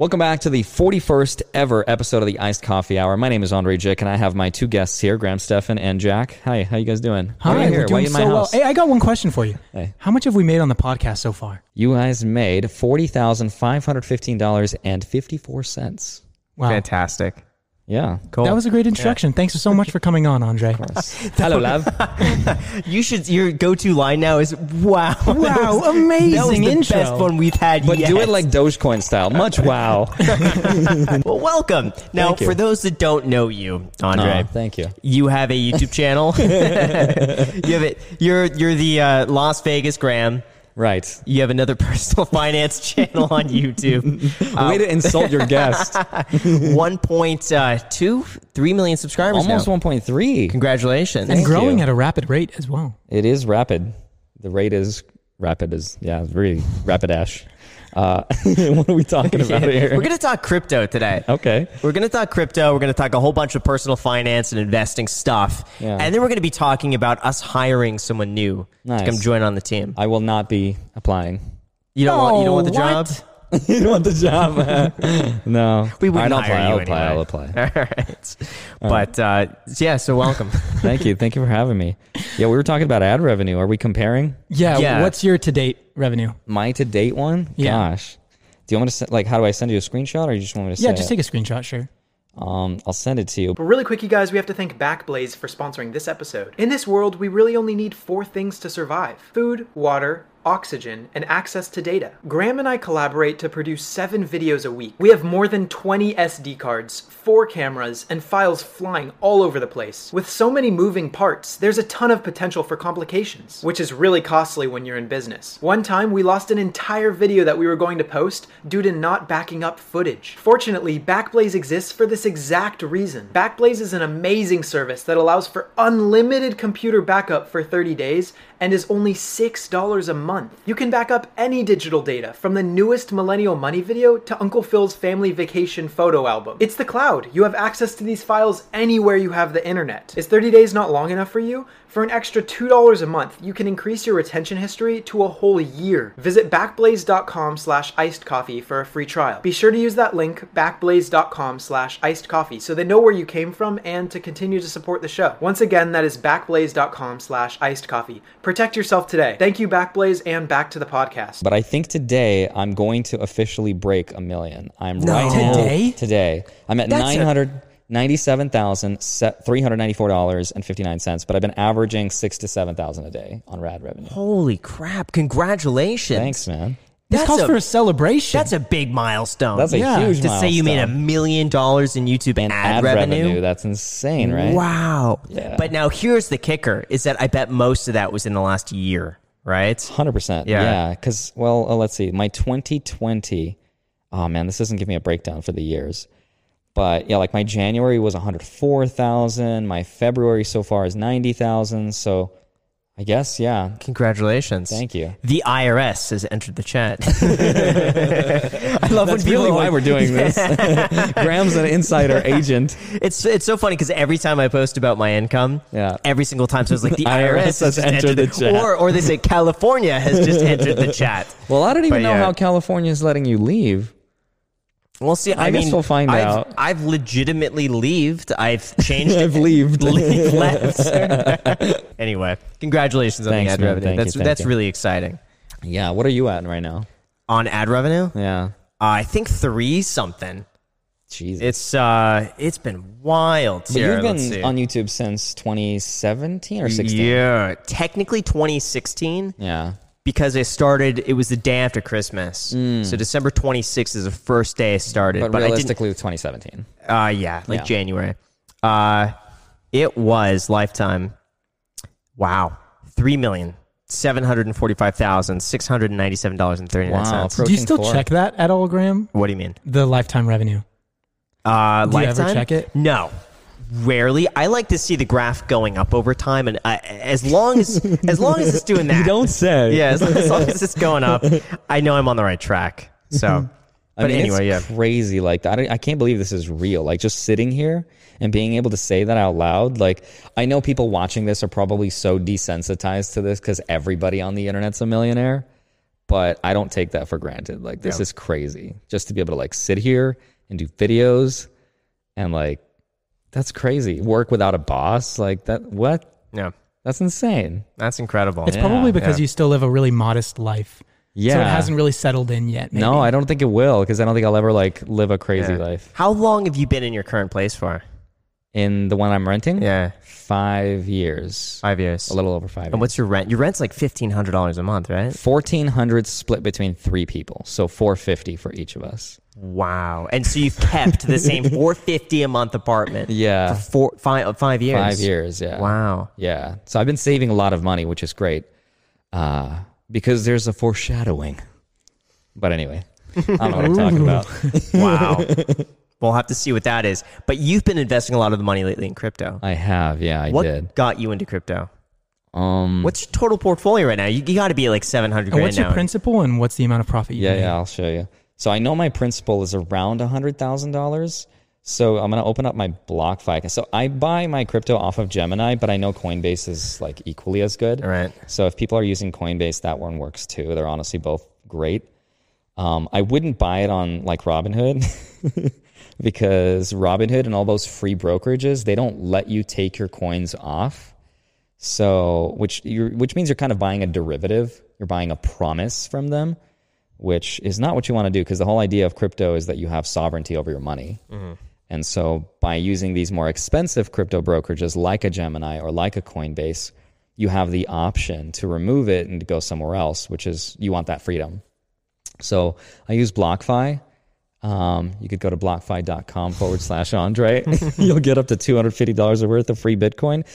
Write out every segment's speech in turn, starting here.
Welcome back to the 41st ever episode of the Iced Coffee Hour. My name is Andrei Jikh, and I have my two guests here, Graham Stephan and Jack. Hi, how you guys doing? Why are Hi, you we're here? Why are doing you in my so well. house? Hey, I got one question for you. Hey. How much have we made on the podcast so far? You guys made forty thousand five hundred fifteen dollars and fifty four cents. Wow. Fantastic. Yeah, Cool. That was a great introduction. Thanks so much for coming on, Andrei. Hello, love. you should. Your go-to line now is "Wow, Wow, that was amazing the intro. best one we've had But yet." do it like Dogecoin style. Much wow. well, welcome. Now, for those that don't know you, Andrei, Aw, thank you. you have a YouTube channel. you have it. You're you're the uh, Las Vegas Graham. Right. You have another personal finance channel on YouTube. Way to insult your guest. One point uh, two, three million subscribers. Almost now. one point three. Congratulations. and Thank growing you. at a rapid rate as well. It is rapid. The rate is rapid. Is yeah, it's really rapidash. Uh, what are we talking about here? We're gonna talk crypto today. okay. We're going to talk crypto. We're going to talk a whole bunch of personal finance and investing stuff. Yeah. And then we're going to be talking about us hiring someone new Nice. to come join on the team. I will not be applying. You don't want you don't want the Oh, job? What? you don't want the job? no. We wouldn't I'll hire apply. you I'll apply. anyway. I'll apply. All right. But uh, yeah, so welcome. Thank you. Thank you for having me. Yeah, we were talking about ad revenue. Are we comparing Yeah, Yeah. What's your to date revenue? my to date one? Yeah. Gosh. Do you want me to send, like, how do I send you a screenshot or you just want me to Yeah, say just it? take a screenshot, sure. Um, I'll send it to you. But really quick, you guys, we have to thank Backblaze for sponsoring this episode. In this world, we really only need four things to survive food, water, oxygen, and access to data. Graham and I collaborate to produce seven videos a week. We have more than 20 SD cards, four cameras, and files flying all over the place. With so many moving parts, there's a ton of potential for complications, which is really costly when you're in business. One time, we lost an entire video that we were going to post due to not backing up footage. Fortunately, Backblaze exists for this exact reason. Backblaze is an amazing service that allows for unlimited computer backup for 30 days and is only $6 a month. You can back up any digital data, from the newest Millennial Money video to Uncle Phil's family vacation photo album. It's the cloud. You have access to these files anywhere you have the internet. Is 30 days not long enough for you? For an extra $2 a month, you can increase your retention history to a whole year. Visit backblaze.com slash iced coffee for a free trial. Be sure to use that link, backblaze.com slash iced coffee, so they know where you came from and to continue to support the show. Once again, that is backblaze.com slash iced coffee. Protect yourself today. Thank you, Backblaze, and back to the podcast. But I think today I'm going to officially break a million. I'm no. right today? now. Today? Today. I'm at That's 900. a- $97,394.59, but I've been averaging six to 7000 a day on rad revenue. Holy crap. Congratulations. Thanks, man. This calls a- for a celebration. That's a big milestone. That's a Yeah. huge To say you made a million dollars in YouTube and ad, revenue. That's insane, right? Wow. Yeah. But now here's the kicker is that I bet most of that was in the last year, right? Hundred percent. Yeah. Yeah. Because well, uh, let's see. My 2020. Oh man, this doesn't give me a breakdown for the years. But yeah, like my January was 104,000. My February so far is 90,000. So I guess yeah. Congratulations. Thank you. The IRS has entered the chat. I love That's when really why like- we're doing this. Graham's an insider agent. It's it's so funny because every time I post about my income, Yeah. every single time so it's like the IRS IRS, has just entered the chat. or or they say California has just entered the chat. Well, I don't even But know yeah. how California is letting you leave. We'll see. I, I guess mean, we'll find I've, out. I've legitimately leaved. I've changed. I've leaved. leave left. anyway, congratulations on Thanks, the ad man. revenue. Thank that's thank that's you. really exciting. yeah. What are you at right now? On ad revenue, uh, Yeah. I think three something. Jesus. It's uh, it's been wild. but Here, you've been on YouTube since 2017 or 16. Yeah, technically 2016 Yeah. Because I started. It was the day after Christmas, so December 26th is the first day I started. But, But, I didn't. realistically, with 2017. Uh, yeah, like Yeah. January. Uh, it was lifetime. Wow, three million seven hundred forty-five thousand six hundred ninety-seven dollars and thirty-nine Wow, Do you still four. check that at all, Graham? What do you mean? The lifetime revenue. Uh, Do you ever check it? No, rarely. I like to see the graph going up over time, and I, as long as as long as it's doing that, you don't say. yeah, as, as long as it's going up, I know I'm on the right track. So, I but mean, anyway, yeah. crazy. Like, I, I can't believe this is real. Like, just sitting here and being able to say that out loud. Like, I know people watching this are probably so desensitized to this because everybody on the internet's a millionaire. but I don't take that for granted. Like this Yeah. is crazy. Just to be able to like sit here and do videos and like that's crazy. Work without a boss, like that what? Yeah, That's insane. that's incredible. It's Yeah, probably because yeah. you still live a really modest life. Yeah. So it hasn't really settled in yet. Maybe. No, I don't think it will because I don't think I'll ever like live a crazy Yeah. life. How long have you been in your current place for? In the one I'm renting, Yeah, five years, five years. a little over five. And what's your rent? Your rent's like fifteen hundred dollars a month, right? fourteen hundred split between three people, so four fifty for each of us. Wow. And so you've kept the same four fifty a month apartment. Yeah. For four, five, uh, years. Five years, yeah. Wow. Yeah. So I've been saving a lot of money, which is great, uh, because there's a foreshadowing. But anyway, I don't know what I'm talking about. Wow. we'll have to see what that is. But you've been investing a lot of the money lately in crypto. I have, yeah, I what did. got you into crypto? Um, What's your total portfolio right now? You, you got to be at like seven hundred grand what's your now. principal and what's the amount of profit you yeah, made? yeah, I'll show you. So I know my principal is around a hundred thousand dollars. So I'm gonna open up my BlockFi. So I buy my crypto off of Gemini, but I know Coinbase is like equally as good. All right. So if people are using Coinbase, that one works too. They're honestly both great. Um, I wouldn't buy it on like Robinhood because Robinhood and all those free brokerages they don't let you take your coins off. So which you which means you're kind of buying a derivative. You're buying a promise from them, which is not what you want to do because the whole idea of crypto is that you have sovereignty over your money. Mm-hmm. And so by using these more expensive crypto brokerages like a Gemini or like a Coinbase, you have the option to remove it and to go somewhere else, which is you want that freedom. So I use BlockFi. Um, you could go to blockfi.com forward slash Andrei. You'll get up to $250 worth of free Bitcoin.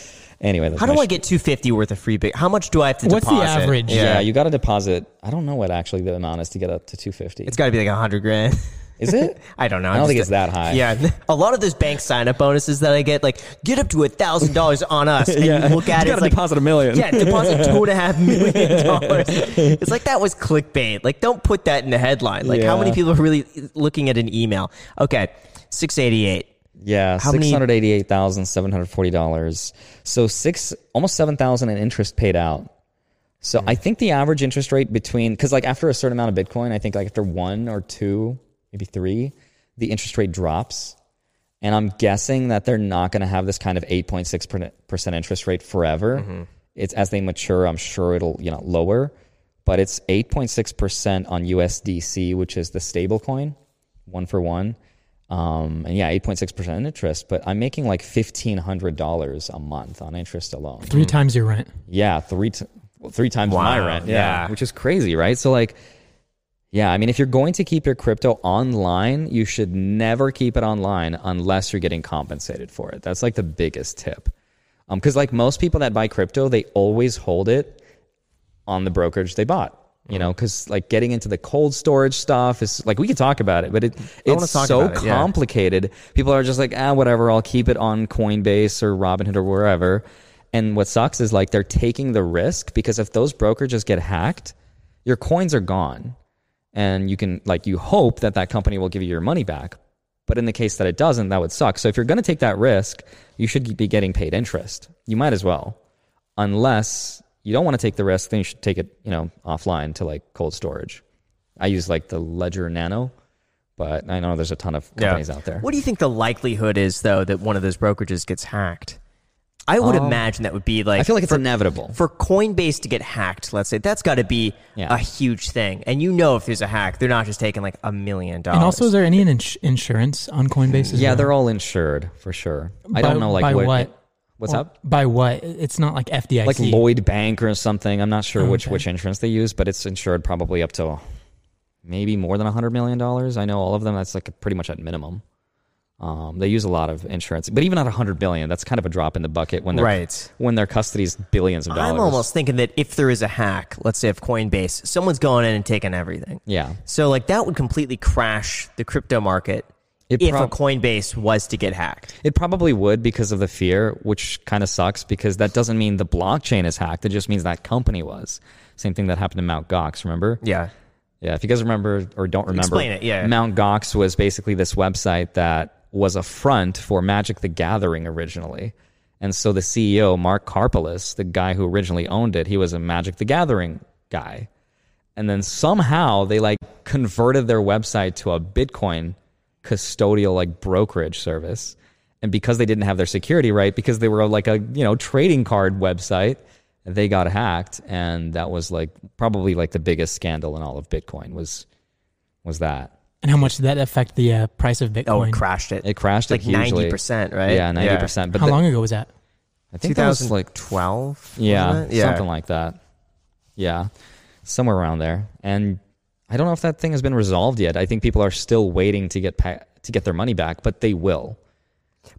Anyway, that's How do I sh- get two fifty worth of free? Bitcoin? How much do I have to deposit? What's the average? Yeah, you got to deposit. I don't know what actually the amount is to get up to 250. It's got to be like a hundred grand. Is it? I don't know. I don't think it's that high. Yeah, a lot of those bank sign up bonuses that I get, like get up to a thousand dollars on us, and you look at it, it's like, deposit a million. yeah, deposit two and a half million dollars. It's like that was clickbait. Like, don't put that in the headline. Like, how Yeah. many people are really looking at an email? Okay, six eighty eight. Yeah, How many- hundred eighty-eight thousand seven hundred forty dollars. So six, almost seven thousand in interest paid out. So I think the average interest rate between, because like after a certain amount of Bitcoin, I think like after one or two, maybe three, the interest rate drops. And I'm guessing that they're not going to have this kind of eight point six percent interest rate forever. It's as they mature, I'm sure it'll you know lower, but it's eight point six percent on USDC, which is the stable coin, one for one. Um, and yeah, 8.6% interest, but I'm making like $1,500 a month on interest alone. Three times your rent. Yeah, three, t- well, three times my rent. Yeah, yeah. Which is crazy, right? So, like, yeah, I mean, if you're going to keep your crypto online, you should never keep it online unless you're getting compensated for it. That's like the biggest tip. Because, like, most people that buy crypto, they always hold it on the brokerage they bought. You know, because like getting into the cold storage stuff is like we could talk about it, but it it's so it, yeah. complicated. People are just like, ah, whatever. I'll keep it on Coinbase or Robinhood or wherever. And what sucks is like they're taking the risk because if those brokerages get hacked, your coins are gone, and you can like you hope that that company will give you your money back. But in the case that it doesn't, that would suck. So if you're going to take that risk, you should be getting paid interest. You might as well, unless you don't want to take the risk. Then you should take it, you know, offline to like cold storage. I use like the Ledger Nano, but I know there's a ton of companies out there. What do you think the likelihood is, though, that one of those brokerages gets hacked? I would oh. imagine that would be like I feel like it's for, inevitable. for Coinbase to get hacked. Let's say that's got to be Yeah. a huge thing, and you know if there's a hack, they're not just taking like a million dollars. And also, is there any ins- insurance on Coinbase? As yeah, well? they're all insured for sure. I don't know like by what, what? what's Or up. By what? It's not like FDIC. Like Lloyd Bank or something. I'm not sure Oh, which okay. which insurance they use, but it's insured probably up to maybe more than a hundred million dollars. I know all of them. That's like pretty much at minimum. Um, they use a lot of insurance, but even at a hundred billion, that's kind of a drop in the bucket when their Right. when their custody's billions of dollars. I'm almost thinking that if there is a hack, let's say of Coinbase, someone's going in and taking everything. yeah. So like that would completely crash the crypto market It if prob- a Coinbase was to get hacked. It probably would because of the fear, which kind of sucks because that doesn't mean the blockchain is hacked. It just means that company was. Same thing that happened to Mount Gox, remember? Yeah. Yeah, if you guys remember or don't remember, Explain it, yeah. Mount Gox was basically this website that was a front for Magic the Gathering originally. And so the CEO, Mark Karpelès, the guy who originally owned it, he was a Magic the Gathering guy. and then somehow they like converted their website to a Bitcoin custodial like brokerage service. And because they didn't have their security right, because they were like a you know trading card website, they got hacked, and that was like probably like the biggest scandal in all of Bitcoin was was that And how much did that affect the uh, price of Bitcoin? Oh, it crashed it. it crashed like it hugely. ninety percent, right? Yeah, ninety percent. But how the- long ago was that? I think that was like twelve. Yeah, wasn't something like that. Yeah, somewhere around there. And I don't know if that thing has been resolved yet. I think people are still waiting to get pa- to get their money back, but they will.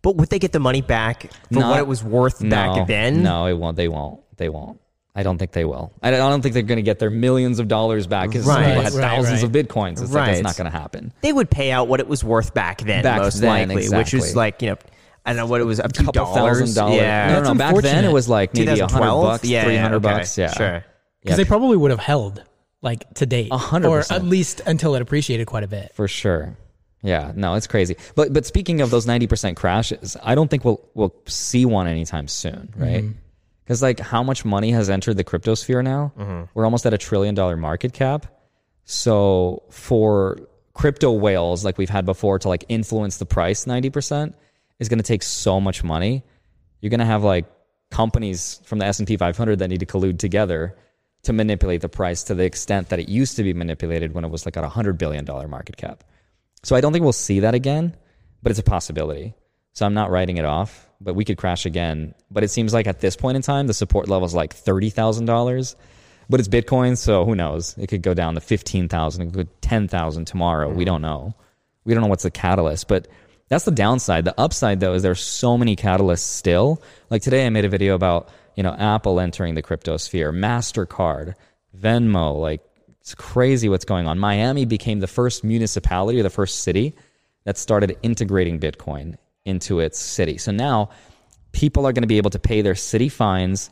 But would they get the money back for Not- what it was worth no, back then? No, it won't. They won't. They won't. I don't think they will. I don't, think they're going to get their millions of dollars back because Right, people had right, thousands right. of bitcoins. It's like Right. it's not going to happen. They would pay out what it was worth back then, Back most then, likely, which exactly. was like you know, I don't know what it was, a few couple dollars. thousand dollars. Yeah, no, no, no. Back then it was like maybe a hundred bucks, Yeah, three hundred yeah, okay. bucks. Yeah, Sure. Yeah. Because they probably would have held like to date, A hundred or at least until it appreciated quite a bit. for sure. Yeah, no, it's crazy. But but speaking of those ninety percent crashes, I don't think we'll we'll see one anytime soon, right? Mm-hmm. Because like how much money has entered the crypto sphere now? Mm-hmm. We're almost at a trillion dollar market cap. So for crypto whales like we've had before to like influence the price ninety percent is going to take so much money. You're going to have like companies from the S and P 500 that need to collude together to manipulate the price to the extent that it used to be manipulated when it was like at a hundred billion dollar market cap. So I don't think we'll see that again, but it's a possibility. So I'm not writing it off, but we could crash again. But it seems like at this point in time, the support level is like thirty thousand dollars. But it's Bitcoin, so who knows? It could go down to fifteen thousand, it could go ten thousand tomorrow. We don't know. We don't know what's the catalyst, but that's the downside. The upside though is there's so many catalysts still. Like today I made a video about, you know, Apple entering the crypto sphere, MasterCard, Venmo, like it's crazy what's going on. Miami became the first municipality or the first city that started integrating Bitcoin into its city. So now people are going to be able to pay their city fines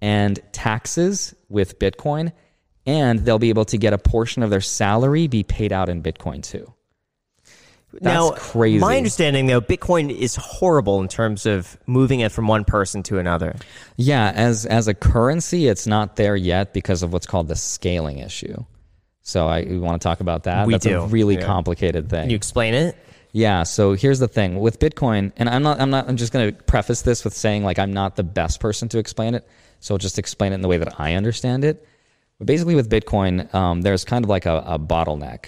and taxes with Bitcoin, and they'll be able to get a portion of their salary be paid out in Bitcoin too. That's now, crazy. My understanding, though, Bitcoin is horrible in terms of moving it from one person to another. Yeah, as as a currency, it's not there yet because of what's called the scaling issue. So I we want to talk about that. We That's do, a really yeah. complicated thing. Can you explain it? Yeah. So here's the thing with Bitcoin, and I'm not, I'm not, I'm just going to preface this with saying like I'm not the best person to explain it. So I'll just explain it in the way that I understand it. But basically, with Bitcoin, um, there's kind of like a, a bottleneck,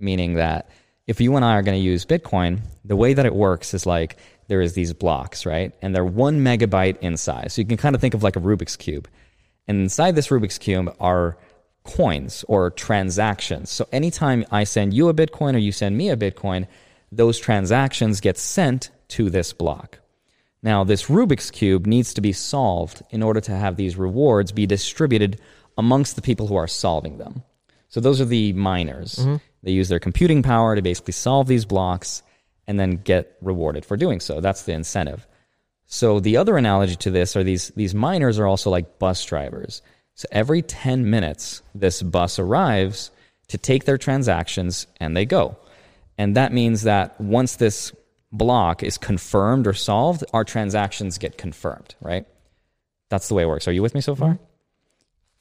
meaning that if you and I are going to use Bitcoin, the way that it works is like there is these blocks, right? And they're one megabyte in size. So you can kind of think of like a Rubik's cube. And inside this Rubik's cube are coins or transactions. So anytime I send you a Bitcoin or you send me a Bitcoin, those transactions get sent to this block. Now, this Rubik's Cube needs to be solved in order to have these rewards be distributed amongst the people who are solving them. So, those are the miners. Mm-hmm. They use their computing power to basically solve these blocks and then get rewarded for doing so. That's the incentive. So, the other analogy to this are these, these miners are also like bus drivers. So, every 10 minutes, this bus arrives to take their transactions and they go. And that means that once this block is confirmed or solved, our transactions get confirmed, right? That's the way it works. Are you with me so far? Mm-hmm.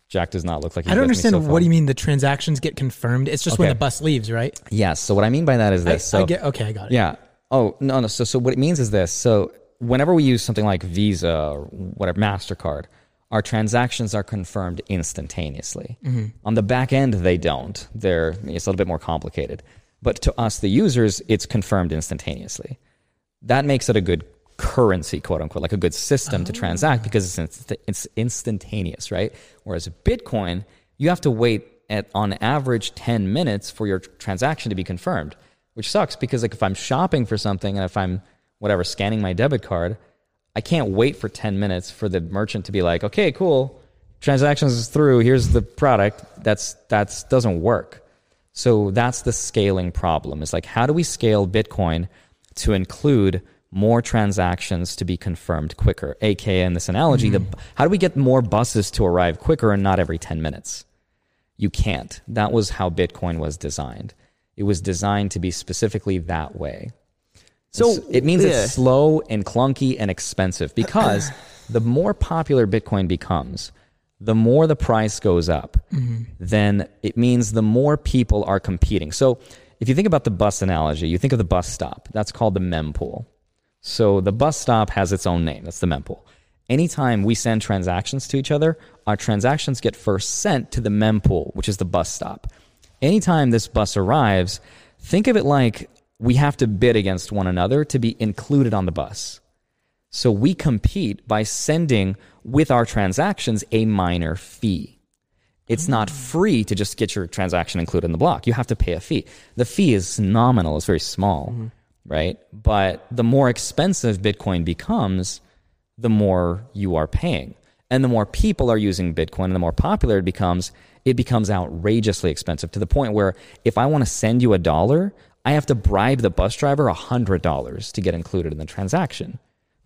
Jack does not look like he's with me. I don't understand so what do you mean the transactions get confirmed? It's just when the bus leaves, right? Yes. So what I mean by that is I, this. so I get okay, I got it. yeah. Oh no, no. So so what it means is this. So whenever we use something like Visa or whatever Mastercard, our transactions are confirmed instantaneously. Mm-hmm. On the back end, they don't. They're it's a little bit more complicated. But to us, the users, it's confirmed instantaneously. That makes it a good currency, quote unquote, like a good system to oh. transact because it's inst- it's instantaneous, right? Whereas Bitcoin, you have to wait at on average 10 minutes for your transaction to be confirmed, which sucks because like if I'm shopping for something and if I'm whatever scanning my debit card, I can't wait for 10 minutes for the merchant to be like, "Okay, cool. Transactions is through. Here's the product." That's that's doesn't work. So that's the scaling problem. Is like how do we scale Bitcoin to include more transactions to be confirmed quicker? AKA in this analogy, the hmm. how do we get more buses to arrive quicker and not every 10 minutes? You can't. That was how Bitcoin was designed. It was designed to be specifically that way. So, So it means yeah. it's slow and clunky and expensive because the more popular Bitcoin becomes, the more the price goes up, mm-hmm. then it means the more people are competing. So if you think about the bus analogy, you think of the bus stop. That's called the mempool. So the bus stop has its own name. That's the mempool. Anytime we send transactions to each other, our transactions get first sent to the mempool, which is the bus stop. Anytime this bus arrives, think of it like we have to bid against one another to be included on the bus. So we compete by sending with our transactions a minor fee. It's not ah. free to just get your transaction included in the block. You have to pay a fee. The fee is nominal, it's very small, mm-hmm. right? But the more expensive Bitcoin becomes, the more you are paying. And the more people are using Bitcoin and the more popular it becomes, it becomes outrageously expensive to the point where if I want to send you a dollar, I have to bribe the bus driver a hundred dollars to get included in the transaction,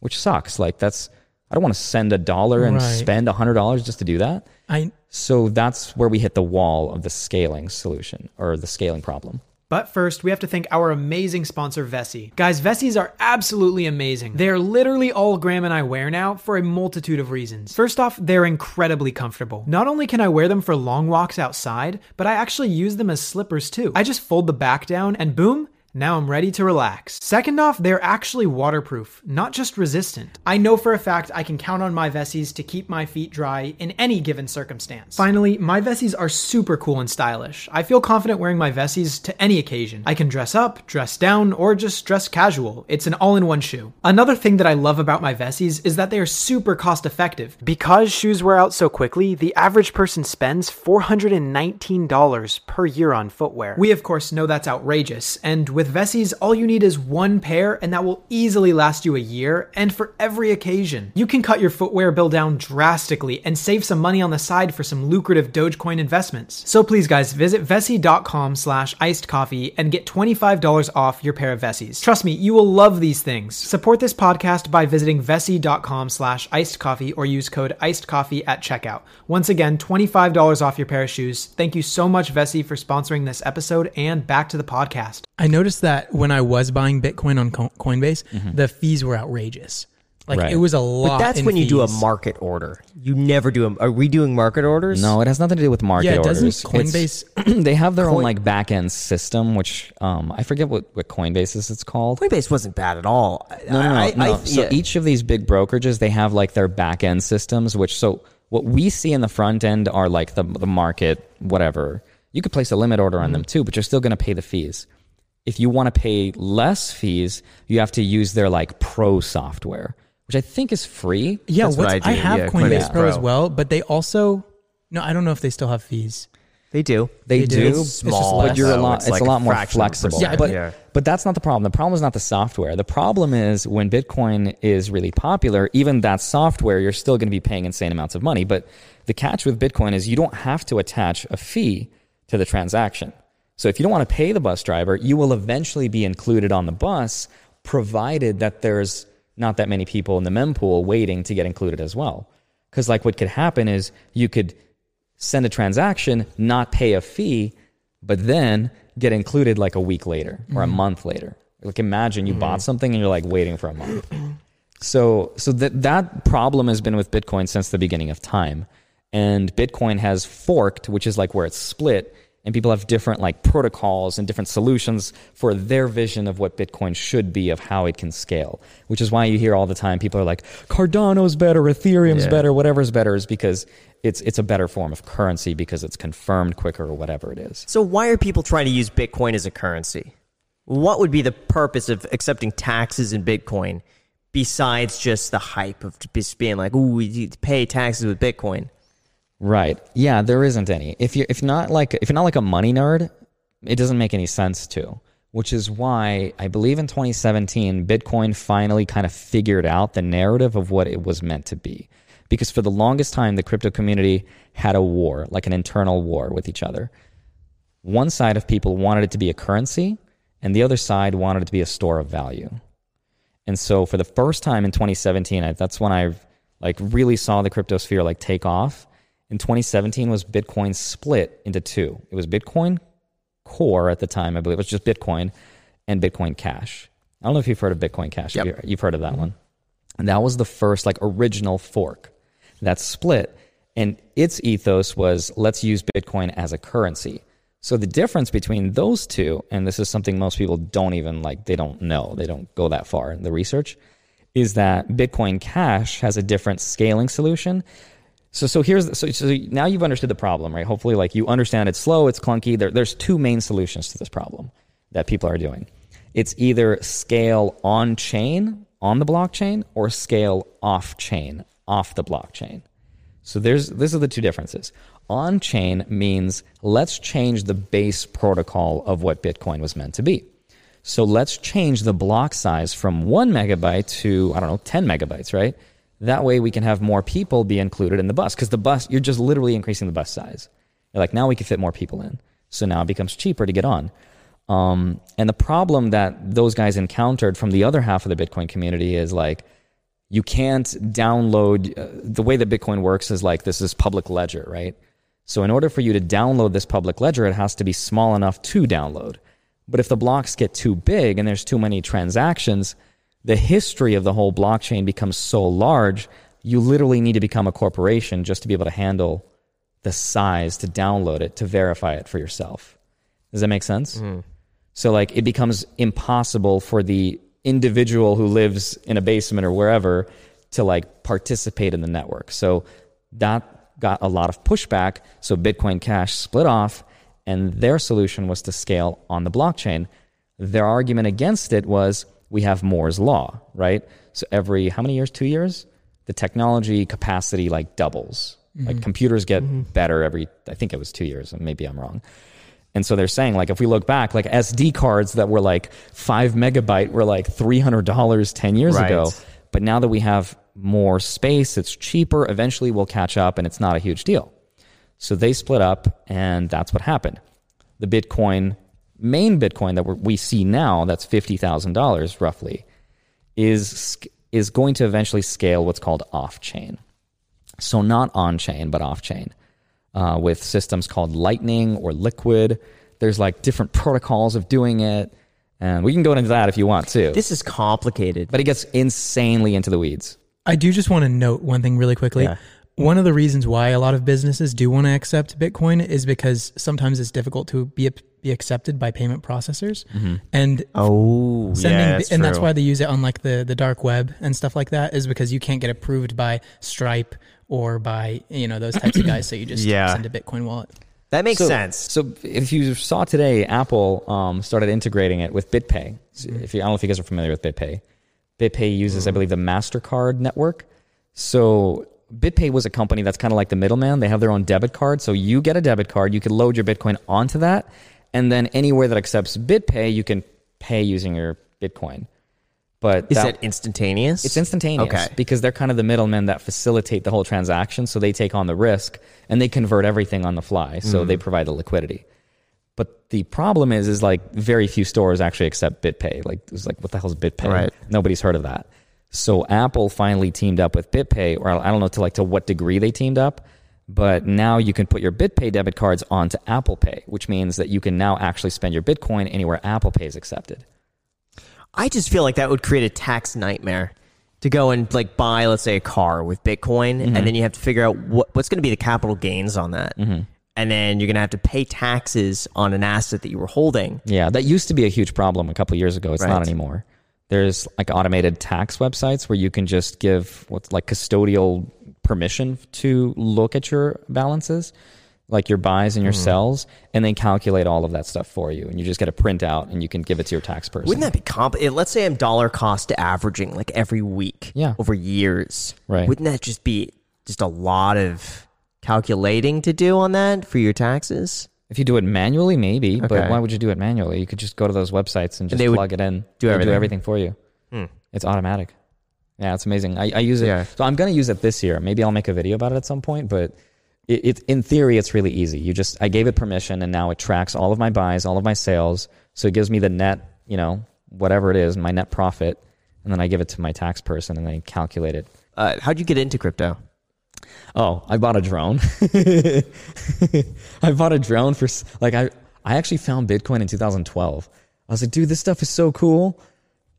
which sucks. Like that's I don't want to send a dollar and Right. spend a hundred dollars just to do that. I So that's where we hit the wall of the scaling solution or the scaling problem. But first, we have to thank our amazing sponsor, Vessi. Guys, Vessis are absolutely amazing. They are literally all Graham and I wear now for a multitude of reasons. First off, they're incredibly comfortable. Not only can I wear them for long walks outside, but I actually use them as slippers too. I just fold the back down and boom, now I'm ready to relax. Second off, they're actually waterproof, not just resistant. I know for a fact I can count on my Vessis to keep my feet dry in any given circumstance. Finally, my Vessis are super cool and stylish. I feel confident wearing my Vessis to any occasion. I can dress up, dress down, or just dress casual. It's an all-in-one shoe. Another thing that I love about my Vessis is that they are super cost effective. Because shoes wear out so quickly, the average person spends $419 per year on footwear. We of course know that's outrageous, and with Vessis, all you need is one pair and that will easily last you a year and for every occasion. You can cut your footwear bill down drastically and save some money on the side for some lucrative Dogecoin investments. So please guys, visit vessi.com slash iced coffee and get $25 off your pair of Vessis. Trust me, you will love these things. Support this podcast by visiting vessi.com slash iced coffee or use code iced coffee at checkout. Once again, $25 off your pair of shoes. Thank you so much, Vessi, for sponsoring this episode and back to the podcast. I noticed that when I was buying Bitcoin on Co- Coinbase, the fees were outrageous. Like Right. it was a lot. But that's in when you do a market order. You never do a. Are we doing market orders? No, it has nothing to do with market orders. Yeah, doesn't orders. Coinbase- they have their own like back end system, which um, I forget what, what Coinbase is. It's called. Coinbase wasn't bad at all. No, no, no. I- no. I- so yeah. each of these big brokerages, they have like their back end systems, which so what we see in the front end are like the the market, whatever. You could place a limit order on Mm-hmm. them too, but you're still going to pay the fees. If you want to pay less fees, you have to use their like pro software, which I think is free. Yeah, That's what what's, I I, have yeah, Coinbase Coinbase Pro as well, but they also no, I don't know if they still have fees. they do. They, They do. do, It's just small, less. but you're a lot. It's It's, like a a lot more fraction of a flexible. percent, but yeah. but that's not the problem. The problem is not the software. The problem is when Bitcoin is really popular, even that software, you're still going to be paying insane amounts of money. But the catch with Bitcoin is you don't have to attach a fee to the transaction. So if you don't want to pay the bus driver, you will eventually be included on the bus, provided that there's not that many people in the mempool waiting to get included as well. Because like what could happen is you could send a transaction, not pay a fee, but then get included like a week later or a mm-hmm. month later. Like imagine you bought mm-hmm. something and you're like waiting for a month. So so that that problem has been with Bitcoin since the beginning of time. And Bitcoin has forked, which is like where it's split, and people have different like protocols and different solutions for their vision of what Bitcoin should be of how it can scale. Which is why you hear all the time people are like Cardano's better, Ethereum's Yeah. better, whatever's better is because it's it's a better form of currency because it's confirmed quicker or whatever it is. So why are people trying to use Bitcoin as a currency? What would be the purpose of accepting taxes in Bitcoin besides just the hype of just being like, "Ooh, we pay taxes with Bitcoin"? Right. Yeah, there isn't any. If you if not like if you're not like a money nerd, it doesn't make any sense to. Which is why I believe in 2017 Bitcoin finally kind of figured out the narrative of what it was meant to be. Because for the longest time the crypto community had a war, like an internal war with each other. One side of people wanted it to be a currency and the other side wanted it to be a store of value. And so for the first time in 2017, I, that's when I like really saw the crypto sphere like take off. In 2017 was Bitcoin split into two. It was Bitcoin Core at the time, I believe. It was just Bitcoin and Bitcoin Cash. I don't know if you've heard of Bitcoin Cash. Yep. You've heard of that one. And that was the first like original fork that split. And its ethos was let's use Bitcoin as a currency. So the difference between those two, and this is something most people don't even like, they don't know, they don't go that far in the research, is that Bitcoin Cash has a different scaling solution. So, so here's so, so now you've understood the problem, right? Hopefully, like you understand it's slow, it's clunky. There, there's two main solutions to this problem that people are doing. It's either scale on chain on the blockchain or scale off chain off the blockchain. So there's these are the two differences. On chain means let's change the base protocol of what Bitcoin was meant to be. So let's change the block size from one megabyte to, I don't know, 10 megabytes, right? That way we can have more people be included in the bus because the bus, you're just literally increasing the bus size. You're like, now we can fit more people in. So now it becomes cheaper to get on. Um, and the problem that those guys encountered from the other half of the Bitcoin community is like, you can't download, uh, the way that Bitcoin works is like this is public ledger, right? So in order for you to download this public ledger, it has to be small enough to download. But if the blocks get too big and there's too many transactions, the history of the whole blockchain becomes so large, you literally need to become a corporation just to be able to handle the size to download it to verify it for yourself. Does that make sense? Mm. So like it becomes impossible for the individual who lives in a basement or wherever to like participate in the network. So that got a lot of pushback. So Bitcoin Cash split off and their solution was to scale on the blockchain. Their argument against it was we have Moore's law, right? So every how many years? 2 years? The technology capacity like doubles. Mm-hmm. Like computers get mm-hmm. better every I think it was 2 years, and maybe I'm wrong. And so they're saying, like, if we look back, like SD cards that were like five megabyte were like $300 10 years right. ago. But now that we have more space, it's cheaper. Eventually we'll catch up and it's not a huge deal. So they split up and that's what happened. The Bitcoin, main Bitcoin that we see now, that's $50,000 roughly, is, is going to eventually scale what's called off chain. So not on chain, but off chain uh, with systems called Lightning or Liquid. There's like different protocols of doing it. And we can go into that if you want to. This is complicated. But it gets insanely into the weeds. I do just want to note one thing really quickly. Yeah. One of the reasons why a lot of businesses do want to accept Bitcoin is because sometimes it's difficult to be be accepted by payment processors. Mm-hmm. And oh, sending yeah, that's and true. that's why they use it on like the the dark web and stuff like that is because you can't get approved by Stripe or by you know those types of guys. So you just yeah. send a Bitcoin wallet. That makes so, sense. So if you saw today, Apple um, started integrating it with BitPay. Mm-hmm. If you, I don't know if you guys are familiar with BitPay. BitPay uses, mm-hmm. I believe, the Mastercard network. So BitPay was a company that's kind of like the middleman. They have their own debit card. So you get a debit card, you can load your Bitcoin onto that, and then anywhere that accepts BitPay, you can pay using your Bitcoin. But is that, that instantaneous? It's instantaneous okay. because they're kind of the middlemen that facilitate the whole transaction. So they take on the risk and they convert everything on the fly. So mm. they provide the liquidity. But the problem is, is like very few stores actually accept BitPay. Like it's like, what the hell is BitPay? Right. Nobody's heard of that. So Apple finally teamed up with BitPay, or I don't know to like to what degree they teamed up, but now you can put your BitPay debit cards onto Apple Pay, which means that you can now actually spend your Bitcoin anywhere Apple Pay is accepted. I just feel like that would create a tax nightmare to go and like buy, let's say, a car with Bitcoin, mm-hmm. and then you have to figure out what, what's going to be the capital gains on that. Mm-hmm. And then you're going to have to pay taxes on an asset that you were holding. Yeah, that used to be a huge problem a couple years ago. It's right. not anymore. There's like automated tax websites where you can just give what's like custodial permission to look at your balances like your buys and your mm. sells, and then calculate all of that stuff for you. And you just get a printout and you can give it to your tax person. Wouldn't that be complicated? Let's say I'm dollar cost averaging like every week yeah. over years. Right. Wouldn't that just be just a lot of calculating to do on that for your taxes? If you do it manually, maybe, okay. but why would you do it manually? You could just go to those websites and just and plug it in. Do everything. do everything for you. Hmm. It's automatic. Yeah, it's amazing. I, I use it. Yeah. So I'm going to use it this year. Maybe I'll make a video about it at some point, but it, it, in theory, it's really easy. You just, I gave it permission and now it tracks all of my buys, all of my sales. So it gives me the net, you know, whatever it is, my net profit. And then I give it to my tax person and they calculate it. Uh, how'd you get into crypto? Oh, I bought a drone. I bought a drone for, like, I, I actually found Bitcoin in 2012. I was like, dude, this stuff is so cool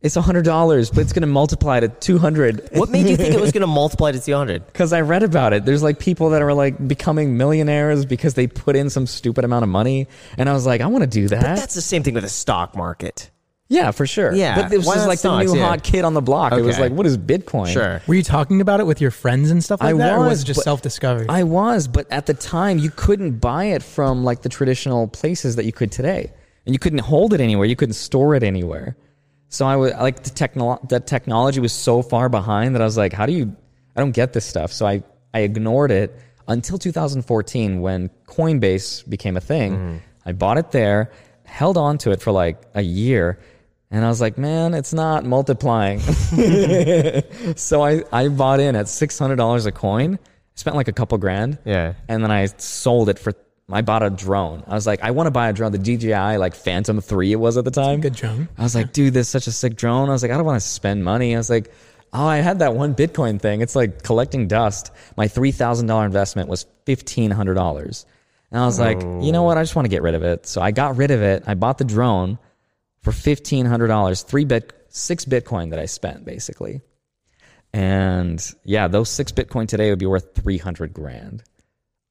It's hundred dollars, but it's going to multiply to two hundred. What made you think it was going to multiply to 200? Because I read about it. There's like people that are like becoming millionaires because they put in some stupid amount of money, and I was like, I want to do that. But that's the same thing with the stock market. yeah, for sure. Yeah, but this why was not like stocks? the new Yeah. hot kid on the block. It was Okay. like, what is Bitcoin? Sure. Were you talking about it with your friends and stuff like I that, or was was, it just but self discovery? I was, but at the time you couldn't buy it from like the traditional places that you could today, and you couldn't hold it anywhere. You couldn't store it anywhere. So I was like the techno- the technology was so far behind that I was like, how do you? I don't get this stuff. So I I ignored it until 2014 when Coinbase became a thing. Mm-hmm. I bought it there, held on to it for like a year. And I was like, man, it's not multiplying. so I, I bought in at $600 a coin, spent like a couple grand. Yeah. And then I sold it for, I bought a drone. I was like, I want to buy a drone, the DJI, like Phantom 3 it was at the time. Good drone. I was like, dude, this is such a sick drone. I was like, I don't want to spend money. I was like, oh, I had that one Bitcoin thing. It's like collecting dust. My $3,000 investment was $1,500. And I was like, you know what? I just want to get rid of it. So I got rid of it. I bought the drone for $1,500, three bit, six Bitcoin that I spent basically. And yeah, those six Bitcoin today would be worth 300 grand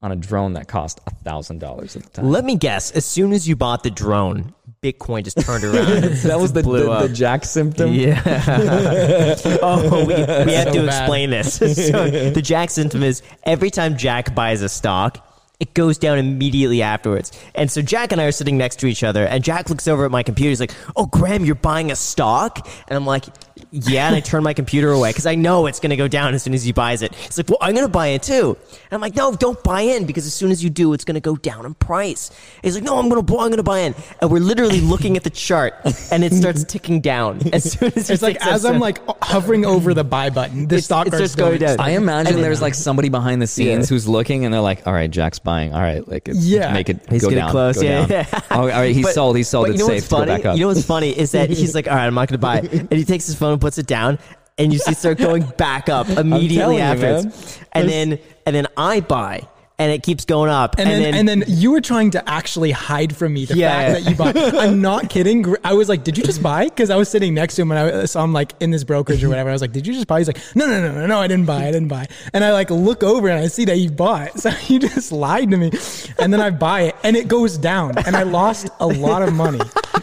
on a drone that cost $1,000 at the time. Let me guess. As soon as you bought the drone, Bitcoin just turned around. that was the, the, the Jack symptom. Yeah. oh, we, we have So to bad. explain this. so the Jack symptom is every time Jack buys a stock, it goes down immediately afterwards. And so Jack and I are sitting next to each other, and Jack looks over at my computer. He's like, "Oh, Graham, you're buying a stock?" And I'm like, "Yeah." And I turn my computer away because I know it's going to go down as soon as he buys it. He's like, "Well, I'm going to buy it too." And I'm like, "No, don't buy in because as soon as you do, it's going to go down in price." He's like, "No, I'm going to, I'm going to buy in." And we're literally looking at the chart, and it starts ticking down as soon as he It's like as I'm like hovering over the buy button, the It's- stock it starts starts going down. I imagine And then- there's like somebody behind the scenes who's looking and they're like, all right, Jack's buying. All right, like it's- Yeah. make it He's go getting down. close. go yeah, down. yeah. Oh, all right, he But- sold. He sold. but It's you know safe what's to go funny? back up. You know what's funny is that he's like, all right, I'm not going to buy it. And he takes his phone and puts it down. And you see start going back up immediately afterwards. and then and then I buy and it keeps going up. And, then, and then you were trying to actually hide from me the Yeah. fact that you bought. I'm not kidding. I was like, "Did you just buy?" Because I was sitting next to him and I saw him like in this brokerage or whatever. I was like, "Did you just buy?" He's like, "No, no, no, no, no, I didn't buy. I didn't buy." And I like look over and I see that you bought. So you just lied to me. And then I buy it and it goes down and I lost a lot of money.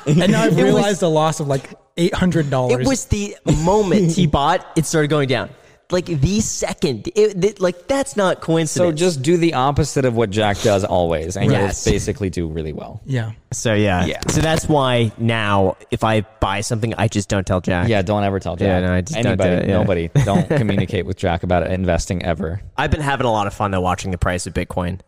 And now I've was- realized a loss of like eight hundred dollars. it was the moment he bought, it started going down. Like the second, it, it- like that's not coincidence. so just do the opposite of what Jack does always, and Yes. you'll basically do really well. yeah. so yeah, Yeah. So that's why now, if I buy something, I just don't tell Jack. Yeah, don't ever tell Jack. Yeah, no, I just don't do Anybody, it, yeah. nobody, don't communicate with Jack about investing ever. I've been having a lot of fun though watching the price of Bitcoin.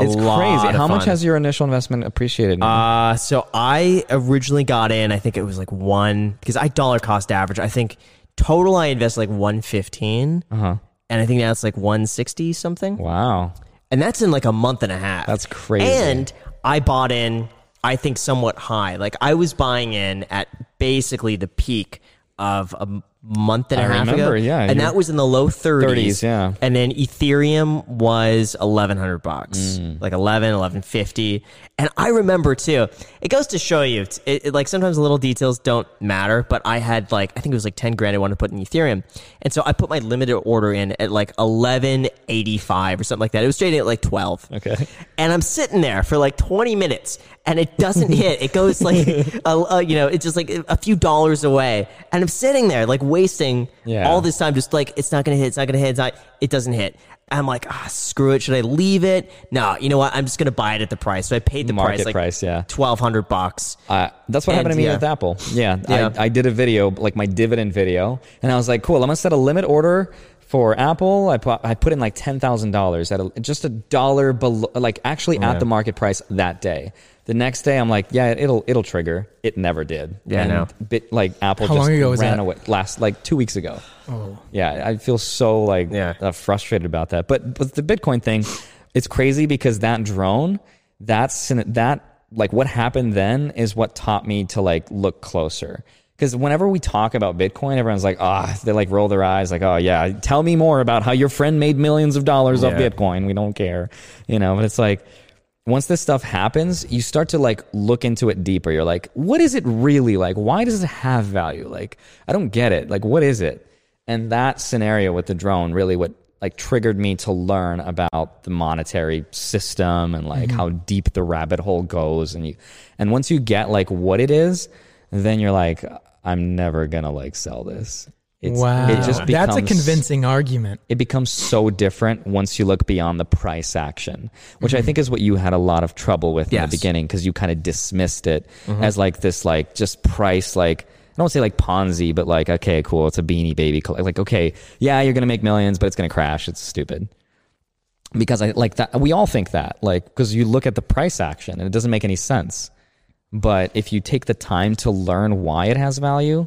A it's lot crazy. of How much has your initial investment appreciated? now? Uh, so I originally got in. I think it was like one because I dollar cost average. I think total I invested like one fifteen, uh-huh. and I think now it's like one sixty something, Wow. and that's in like a month and a half. That's crazy. And I bought in. I think somewhat high. Like I was buying in at basically the peak of a month and a I half remember, ago. yeah, and that was in the low 30s. 30s, yeah. And then Ethereum was 1100 bucks, Mm. like 11, 1150. And I remember too, it goes to show you, it, it- like sometimes little details don't matter, but I had like, I think it was like 10 grand I wanted to put in Ethereum. And so I put my limited order in at like 1185 or something like that. It was trading at like 12. Okay. And I'm sitting there for like 20 minutes and it doesn't hit. It goes like, a, a- you know, it's just like a few dollars away. And I'm sitting there like wasting Yeah. all this time, just like, it's not going to hit. It's not going to hit. It's not, it doesn't hit. I'm like, ah, screw it. Should I leave it? No, you know what? I'm just going to buy it at the price. So I paid the Market price, like price, yeah. 1200 bucks. Uh, that's what And, happened to me yeah. with Apple. Yeah, Yeah. I, I did a video, like my dividend video, and I was like, cool, I'm gonna set a limit order for Apple. I put, I put in like ten thousand dollars at a, just a dollar below, like actually at the market price that day. The next day, I'm like, yeah, it'll it'll trigger. It never did. Yeah, I and know. Bit, like Apple How just long ago was ran that? away. Last like two weeks ago. Oh. Yeah, I feel so like Yeah. uh, frustrated about that. But but the Bitcoin thing, it's crazy because that drone, that's that like what happened then is what taught me to like look closer. Because whenever we talk about Bitcoin, everyone's like, ah, they like roll their eyes, like, oh yeah, tell me more about how your friend made millions of dollars off Bitcoin. We don't care, you know. But it's like once this stuff happens, you start to like look into it deeper. You're like, what is it really like? Why does it have value? Like, I don't get it. Like, what is it? And that scenario with the drone really what like triggered me to learn about the monetary system and like how deep the rabbit hole goes and you and once you get like what it is, then you're like I'm never to like sell this. It's, wow. It just becomes, That's a convincing argument. it becomes so different once you look beyond the price action, which I mm-hmm. think is what you had a lot of trouble with in the beginning because you kind of dismissed it mm-hmm. as like this like just price like I don't say like Ponzi, but like okay, cool, it's a beanie baby. Like okay, yeah, you're gonna make millions, but it's gonna crash. It's stupid because I like that. We all think that like because you look at the price action and it doesn't make any sense. But if you take the time to learn why it has value,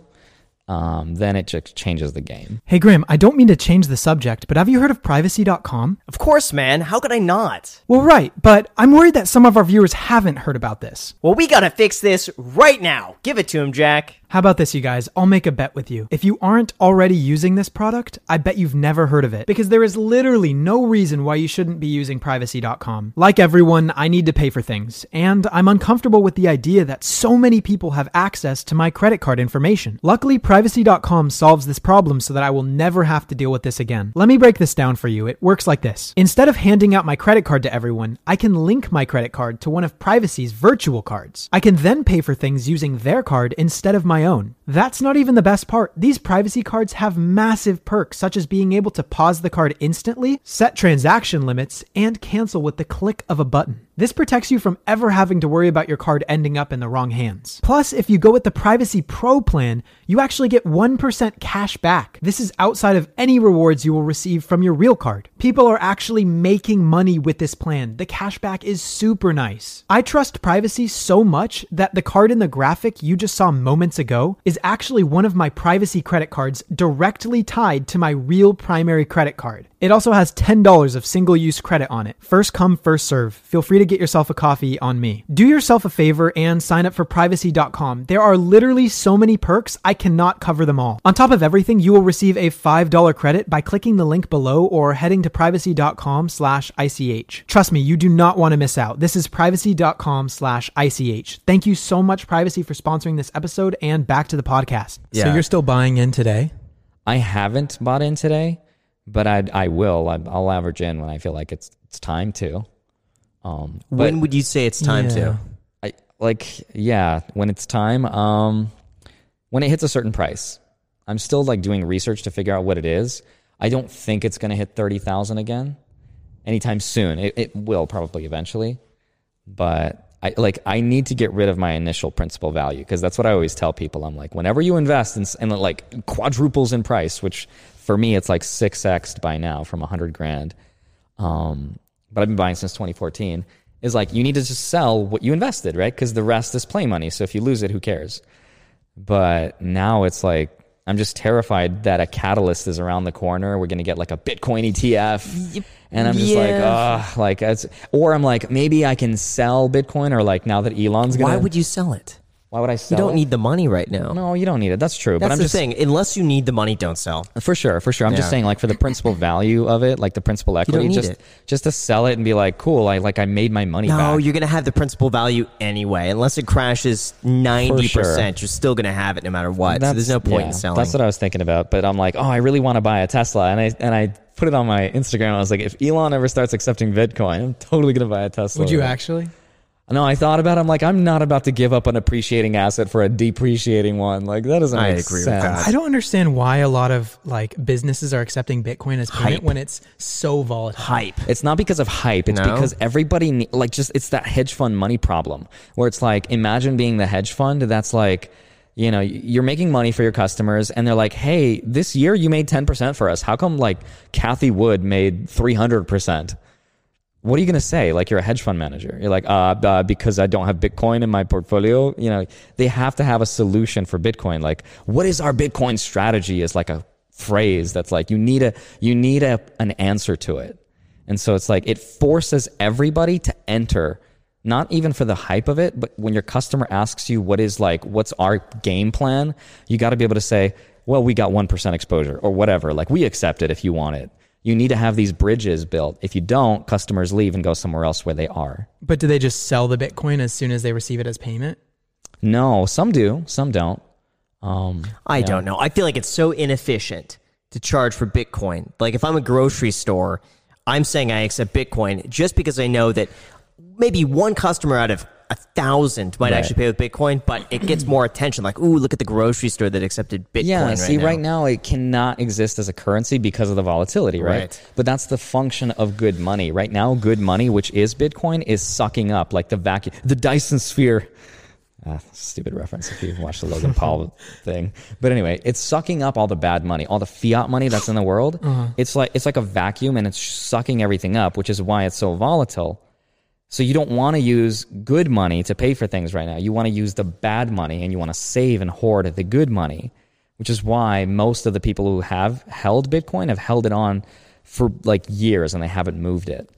um, then it just changes the game. Hey, Graham, I don't mean to change the subject, but have you heard of privacy.com? Of course, man. How could I not? Well, right, but I'm worried that some of our viewers haven't heard about this. Well, we gotta fix this right now. Give it to him, Jack. How about this, you guys? I'll make a bet with you. If you aren't already using this product, I bet you've never heard of it because there is literally no reason why you shouldn't be using privacy.com. Like everyone, I need to pay for things, and I'm uncomfortable with the idea that so many people have access to my credit card information. Luckily, privacy.com solves this problem so that I will never have to deal with this again. Let me break this down for you. It works like this. Instead of handing out my credit card to everyone, I can link my credit card to one of Privacy's virtual cards. I can then pay for things using their card instead of my own. That's not even the best part. These privacy cards have massive perks, such as being able to pause the card instantly, set transaction limits, and cancel with the click of a button. This protects you from ever having to worry about your card ending up in the wrong hands. Plus, if you go with the Privacy Pro plan, you actually get 1% cash back. This is outside of any rewards you will receive from your real card. People are actually making money with this plan. The cash back is super nice. I trust privacy so much that the card in the graphic you just saw moments ago is actually one of my privacy credit cards directly tied to my real primary credit card. It also has $10 of single use credit on it. First come, first serve. Feel free to get yourself a coffee on me. Do yourself a favor and sign up for privacy.com. There are literally so many perks, I cannot cover them all. On top of everything, you will receive a $5 credit by clicking the link below or heading to privacy.com slash ICH. Trust me, you do not want to miss out. This is privacy.com slash ICH. Thank you so much, Privacy, for sponsoring this episode and back to the podcast. Yeah. So Yeah. you're still buying in today? I haven't bought in today, but I I will. I, I'll average in when I feel like it's it's time to. Um, when would you say it's time Yeah. to? I like yeah when it's time. Um, when it hits a certain price, I'm still like doing research to figure out what it is. I don't think it's gonna hit thirty thousand again anytime soon. It, it will probably eventually, but I like I need to get rid of my initial principal value because that's what I always tell people. I'm like, whenever you invest in, and like quadruples in price, which for me it's like six x by now from a hundred grand. Um, but I've been buying since 2014. Is like you need to just sell what you invested, right? Because the rest is play money. So if you lose it, who cares? But now it's like I'm just terrified that a catalyst is around the corner. We're gonna get like a Bitcoin ETF, and I'm just like, oh, like it's, or I'm like, maybe I can sell Bitcoin, or like now that Elon's gonna, Why would you sell it? Why would I sell? You don't it? need the money right now. No, you don't need it. That's true. That's but I'm the just thing. Unless you need the money, don't sell. for sure, for sure. I'm just saying, like for the principal value of it, like the principal equity, need just it. just to sell it and be like, cool, I like I made my money No, back. you're gonna have the principal value anyway. Unless it crashes ninety sure. percent, you're still gonna have it no matter what. So there's no point yeah, in selling. That's what I was thinking about. But I'm like, oh, I really want to buy a Tesla, and I and I put it on my Instagram. I was like, if Elon ever starts accepting Bitcoin, I'm totally gonna buy a Tesla. Would you actually? No, I thought about. it. I'm like, I'm not about to give up an appreciating asset for a depreciating one. Like that doesn't I make agree with sense. that. I don't understand why a lot of like businesses are accepting Bitcoin as payment Hype. when it's so volatile. hype. It's not because of hype. It's No? because everybody ne- like just it's that hedge fund money problem where it's like imagine being the hedge fund that's like you know you're making money for your customers and they're like hey this year you made 10% for us how come like Cathie Wood made 300% what are you going to say? Like you're a hedge fund manager. You're like uh, uh because I don't have bitcoin in my portfolio. You know they have to have a solution for bitcoin. Like what is our bitcoin strategy is like a phrase that's like you need a you need a, an answer to it. And so it's like it forces everybody to enter, not even for the hype of it, but when your customer asks you what is like, what's our game plan, you got to be able to say, well, we got 1% exposure or whatever. Like we accept it if you want it. You need to have these bridges built. If you don't, customers leave and go somewhere else where they are. But do they just sell the Bitcoin as soon as they receive it as payment? No, some do, some don't. Um, I don't know. I feel like it's so inefficient to charge for Bitcoin. Like if I'm a grocery store, I'm saying I accept Bitcoin just because I know that maybe one customer out of a thousand might Right. actually pay with Bitcoin, but it gets more attention. Like, ooh, look at the grocery store that accepted Bitcoin. Yeah, right see, now. right now it cannot exist as a currency because of the volatility, right? Right. But that's the function of good money. Right now, good money, which is Bitcoin, is sucking up like the vacuum, the Dyson sphere. Ah, stupid reference if you watch the Logan Paul thing. But anyway, it's sucking up all the bad money, all the fiat money that's in the world. It's like it's like a vacuum and it's sucking everything up, which is why it's so volatile. So you don't want to use good money to pay for things right now. You want to use the bad money and you want to save and hoard the good money, which is why most of the people who have held Bitcoin have held it on for like years and they haven't moved it.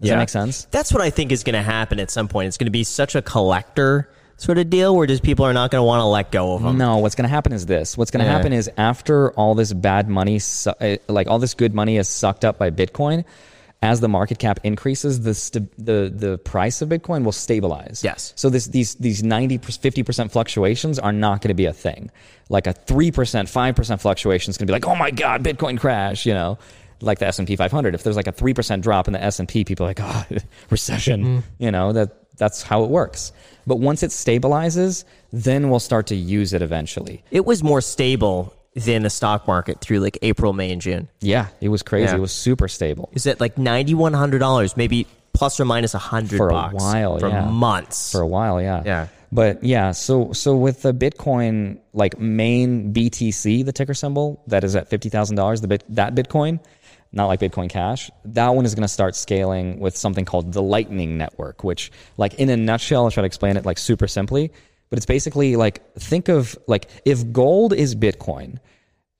Does that make sense? That's what I think is going to happen at some point. It's going to be such a collector sort of deal where just people are not going to want to let go of them. No, what's going to happen is this. What's going to Yeah. happen is after all this bad money, uh, like all this good money is sucked up by Bitcoin, as the market cap increases, the st- the the price of Bitcoin will stabilize. Yes. So this these these 90 50 percent fluctuations are not going to be a thing. Like a three percent, five percent fluctuation is going to be like, oh my god, Bitcoin crash. You know, like the S and P 500. If there's like a three percent drop in the S and P, people are like, oh, recession. Mm-hmm. You know that that's how it works. But once it stabilizes, then we'll start to use it eventually. It was more stable than the stock market through like April, May, and June. Yeah, it was crazy. Yeah. It was super stable. Is it like ninety one hundred dollars, maybe plus or minus a hundred For a while, for yeah. months. for a while yeah Yeah. but yeah so so with the bitcoin like main btc the ticker symbol that is at $50000 the bit that bitcoin not like bitcoin cash that one is going to start scaling with something called the lightning network which like in a nutshell i'll try to explain it like super simply but it's basically like think of like if gold is bitcoin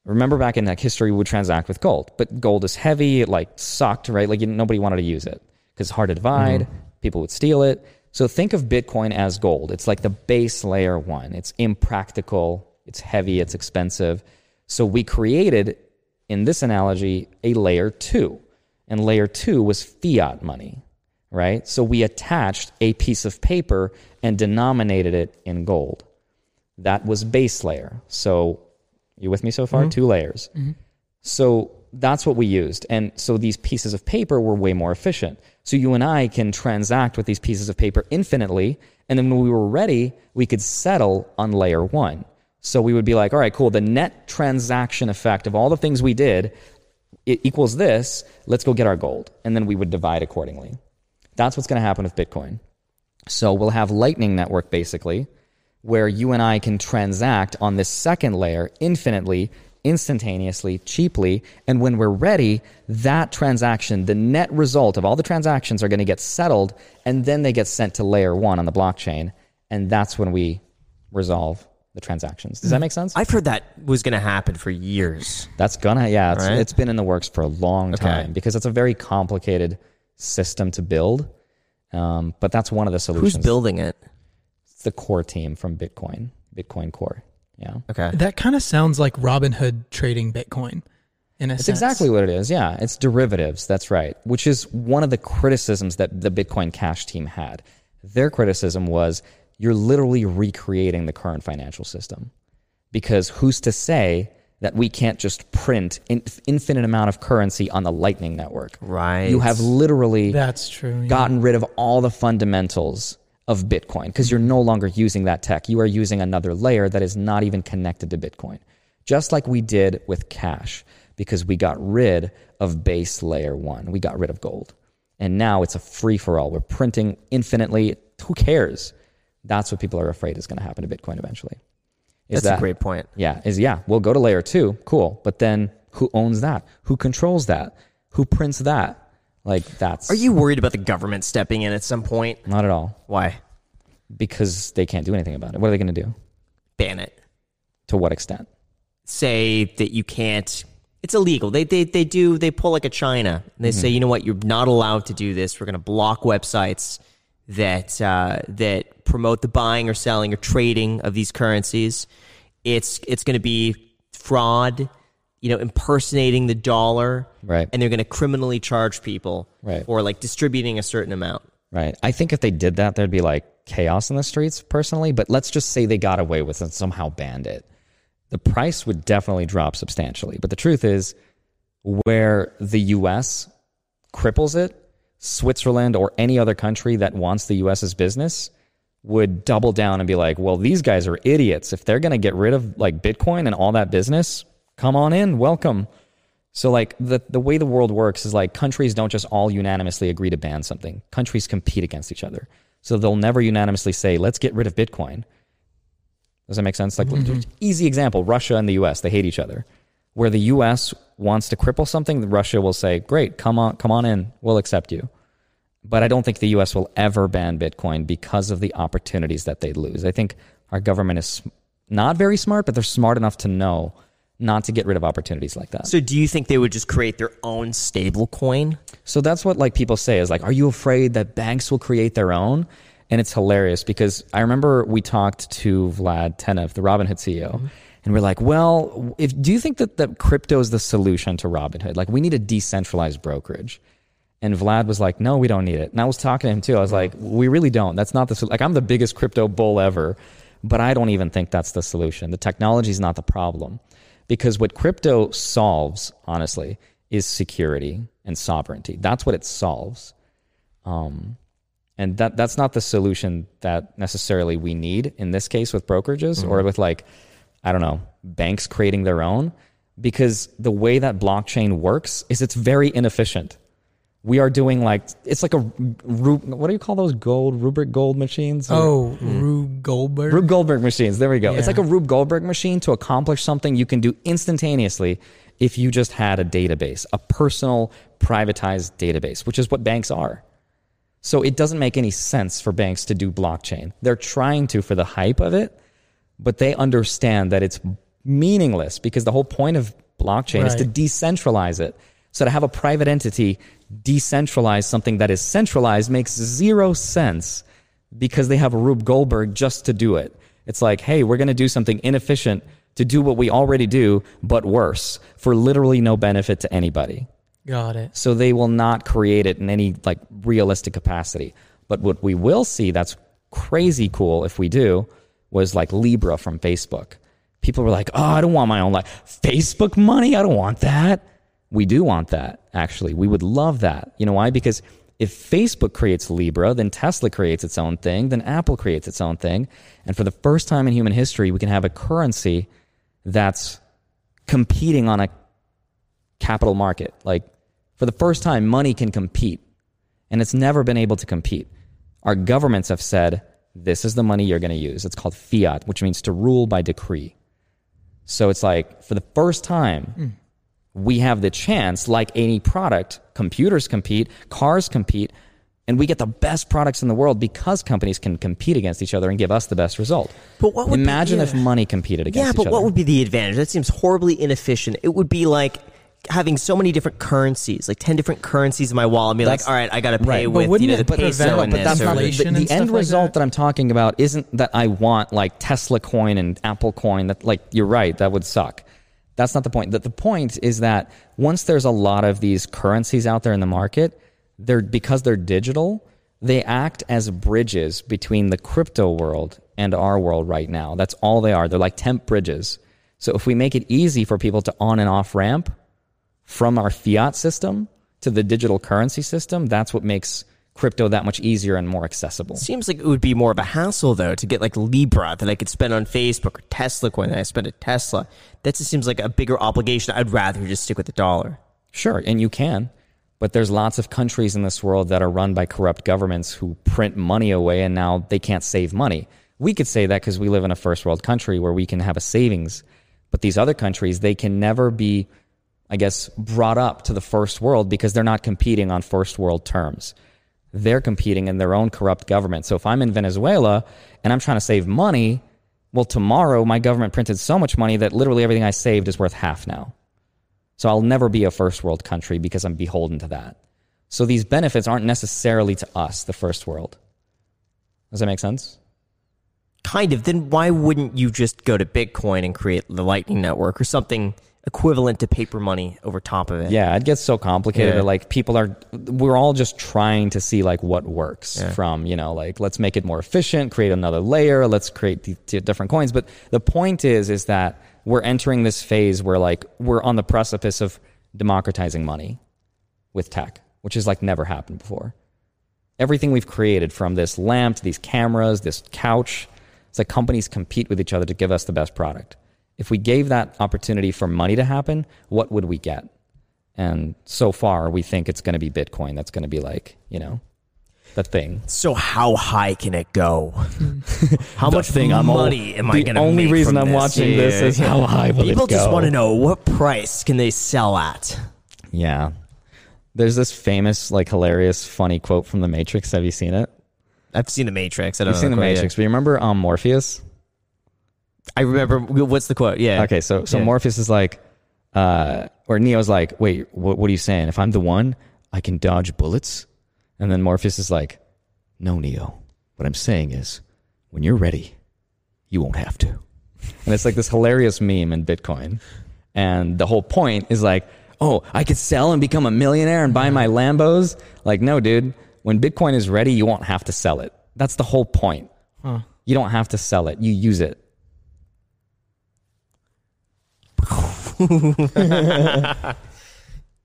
Remember back in like history, we would transact with gold, but gold is heavy. It like sucked, right? Like you, nobody wanted to use it because it's hard to divide. Mm-hmm. People would steal it. So think of Bitcoin as gold. It's like the base layer one. It's impractical. It's heavy. It's expensive. So we created, in this analogy, a layer two, and layer two was fiat money, right? So we attached a piece of paper and denominated it in gold. That was base layer. So you with me so far? Mm-hmm. Two layers. Mm-hmm. So that's what we used. And so these pieces of paper were way more efficient. So you and I can transact with these pieces of paper infinitely. And then when we were ready, we could settle on layer one. So we would be like, all right, cool. The net transaction effect of all the things we did it equals this. Let's go get our gold. And then we would divide accordingly. That's what's going to happen with Bitcoin. So we'll have Lightning Network basically, where you and I can transact on this second layer infinitely, instantaneously, cheaply. And when we're ready, that transaction, the net result of all the transactions are going to get settled and then they get sent to layer one on the blockchain. And that's when we resolve the transactions. Does that make sense? I've heard that was going to happen for years. That's gonna, yeah, it's, Right? it's been in the works for a long time because it's a very complicated system to build. Um, but that's one of the solutions. Who's building it? It's the core team from Bitcoin, Bitcoin Core. Yeah. Okay. That kind of sounds like Robinhood trading Bitcoin. In a It's sense. exactly what it is. Yeah. It's derivatives. That's right. Which is one of the criticisms that the Bitcoin Cash team had. Their criticism was you're literally recreating the current financial system. Because who's to say that we can't just print in, infinite amount of currency on the Lightning Network? Right. You have literally That's true. yeah. gotten rid of all the fundamentals of Bitcoin because you're no longer using that tech. You are using another layer that is not even connected to Bitcoin. Just like we did with cash because we got rid of base layer one. We got rid of gold. And now it's a free for all. We're printing infinitely. Who cares? That's what people are afraid is going to happen to Bitcoin eventually. Is That's a great point. yeah, is yeah, we'll go to layer two, cool. But then who owns that? Who controls that? Who prints that? Like that's Are you worried about the government stepping in at some point? not at all Why? because they can't do anything about it. What are they going to do? Ban it. To what extent? Say that you can't. It's illegal. They they they do. They pull like a China. And they mm-hmm. say, you know what? You're not allowed to do this. We're going to block websites that uh, that promote the buying or selling or trading of these currencies. It's it's going to be fraud. you know, impersonating the dollar, Right. And they're going to criminally charge people Right. for like distributing a certain amount. Right. I think if they did that, there'd be like chaos in the streets personally. But let's just say they got away with it and somehow banned it. The price would definitely drop substantially. But the truth is, where the US cripples it, Switzerland or any other country that wants the US's business would double down and be like, well, these guys are idiots. If they're going to get rid of like Bitcoin and all that business, come on in, welcome. So like the the way the world works is like countries don't just all unanimously agree to ban something. Countries compete against each other. So they'll never unanimously say, "Let's get rid of Bitcoin." Does that make sense? Like mm-hmm. easy example, Russia and the US, they hate each other. Where the US wants to cripple something, Russia will say, "Great, come on, come on in. We'll accept you." But I don't think the US will ever ban Bitcoin because of the opportunities that they lose. I think our government is not very smart, but they're smart enough to know not to get rid of opportunities like that. So, do you think they would just create their own stable coin? So that's what like people say is like, are you afraid that banks will create their own? And it's hilarious because I remember we talked to Vlad Tenev, the Robinhood CEO, mm-hmm. and we're like, well, if do you think that, that crypto is the solution to Robinhood? Like we need a decentralized brokerage. And Vlad was like, no, we don't need it. And I was talking to him too. I was like, we really don't. That's not the sol- like I'm the biggest crypto bull ever, but I don't even think that's the solution. The technology is not the problem. Because what crypto solves, honestly, is security and sovereignty. That's what it solves. Um, and that that's not the solution that necessarily we need in this case with brokerages or with like I don't know, banks creating their own because the way that blockchain works is it's very inefficient. We are doing like it's like a what do you call those gold rubric gold machines? Oh, Rube hmm. Goldberg. Rube Goldberg machines. There we go. It's like a Rube Goldberg machine to accomplish something you can do instantaneously if you just had a database, a personal privatized database, which is what banks are. So it doesn't make any sense for banks to do blockchain. They're trying to for the hype of it, but they understand that it's meaningless because the whole point of blockchain is to decentralize it. So to have a private entity decentralize something that is centralized makes zero sense because they have a Rube Goldberg just to do it. It's like, hey, we're going to do something inefficient to do what we already do, but worse for literally no benefit to anybody. Got it. So they will not create it in any like realistic capacity. But what we will see that's crazy cool if we do was like Libra from Facebook. People were like, "Oh, I don't want my own like Facebook money. I don't want that." We do want that. Actually, we would love that. You know why? Because if Facebook creates Libra, then Tesla creates its own thing, then Apple creates its own thing, and for the first time in human history, we can have a currency that's competing on a capital market. Like for the first time, money can compete, and it's never been able to compete. Our governments have said, this is the money you're going to use. It's called fiat, which means to rule by decree. So it's like, for the first time, hmm. We have the chance, like any product, computers compete, cars compete, and we get the best products in the world because companies can compete against each other and give us the best result. But what would be- Imagine if money competed against Yeah, each but other. what would be the advantage? That seems horribly inefficient. It would be like having so many different currencies, like 10 different currencies in my wallet, and be like, all right, I got to pay right. But with you know, the it prevent- peso but and that's not the, the end like result that? that? I'm talking about isn't that I want like Tesla coin and Apple coin that like you're right that would suck. That's not the point. That the point is that once there's a lot of these currencies out there in the market, they're because they're digital, they act as bridges between the crypto world and our world right now. That's all they are. They're like temp bridges. So if we make it easy for people to on and off ramp from our fiat system to the digital currency system, that's what makes crypto that much easier and more accessible. Seems like it would be more of a hassle though to get like Libra that I could spend on Facebook or Tesla coin that I spend at Tesla. That just seems like a bigger obligation. I'd rather just stick with the dollar. Sure, and you can, but there's lots of countries in this world that are run by corrupt governments who print money away and now they can't save money. We could say that because we live in a first world country where we can have a savings, but these other countries, they can never be, I guess, brought up to the first world because they're not competing on first world terms. They're competing in their own corrupt government. So if I'm in Venezuela and I'm trying to save money, well, tomorrow my government printed so much money that literally everything I saved is worth half now. So I'll never be a first world country because I'm beholden to that. So these benefits aren't necessarily to us, the first world. Does that make sense? Kind of. Then why wouldn't you just go to Bitcoin and create the Lightning Network or something equivalent to paper money over top of it. Yeah, it gets so complicated Yeah. that like people are we're all just trying to see like what works Yeah. from, you know, like let's make it more efficient, create another layer, let's create the, the different coins. But the point is is that we're entering this phase where like we're on the precipice of democratizing money with tech, which has like never happened before. Everything we've created from this lamp to these cameras, this couch, it's like companies compete with each other to give us the best product. If we gave that opportunity for money to happen, what would we get? And so far, we think it's going to be Bitcoin. That's going to be like, you know, the thing. So how high can it go? how much thing I'm all- money am I going to The only reason I'm this? watching this is how high will it People just want to know what price can they sell at? Yeah. There's this famous, like, hilarious, funny quote from The Matrix. Have you seen it? I've seen the Matrix. I don't You've know seen The yet. Matrix, but you remember um, Morpheus? I remember. What's the quote? Yeah. Okay, so so Yeah. Morpheus is like, uh, or Neo's like, wait, what, what are you saying? If I'm the one, I can dodge bullets, and then Morpheus is like, no, Neo. What I'm saying is, when you're ready, you won't have to. And it's like this hilarious meme in Bitcoin, and the whole point is like, oh, I could sell and become a millionaire and buy my Lambos. Like, no, dude. When Bitcoin is ready, you won't have to sell it. That's the whole point. You don't have to sell it. You use it.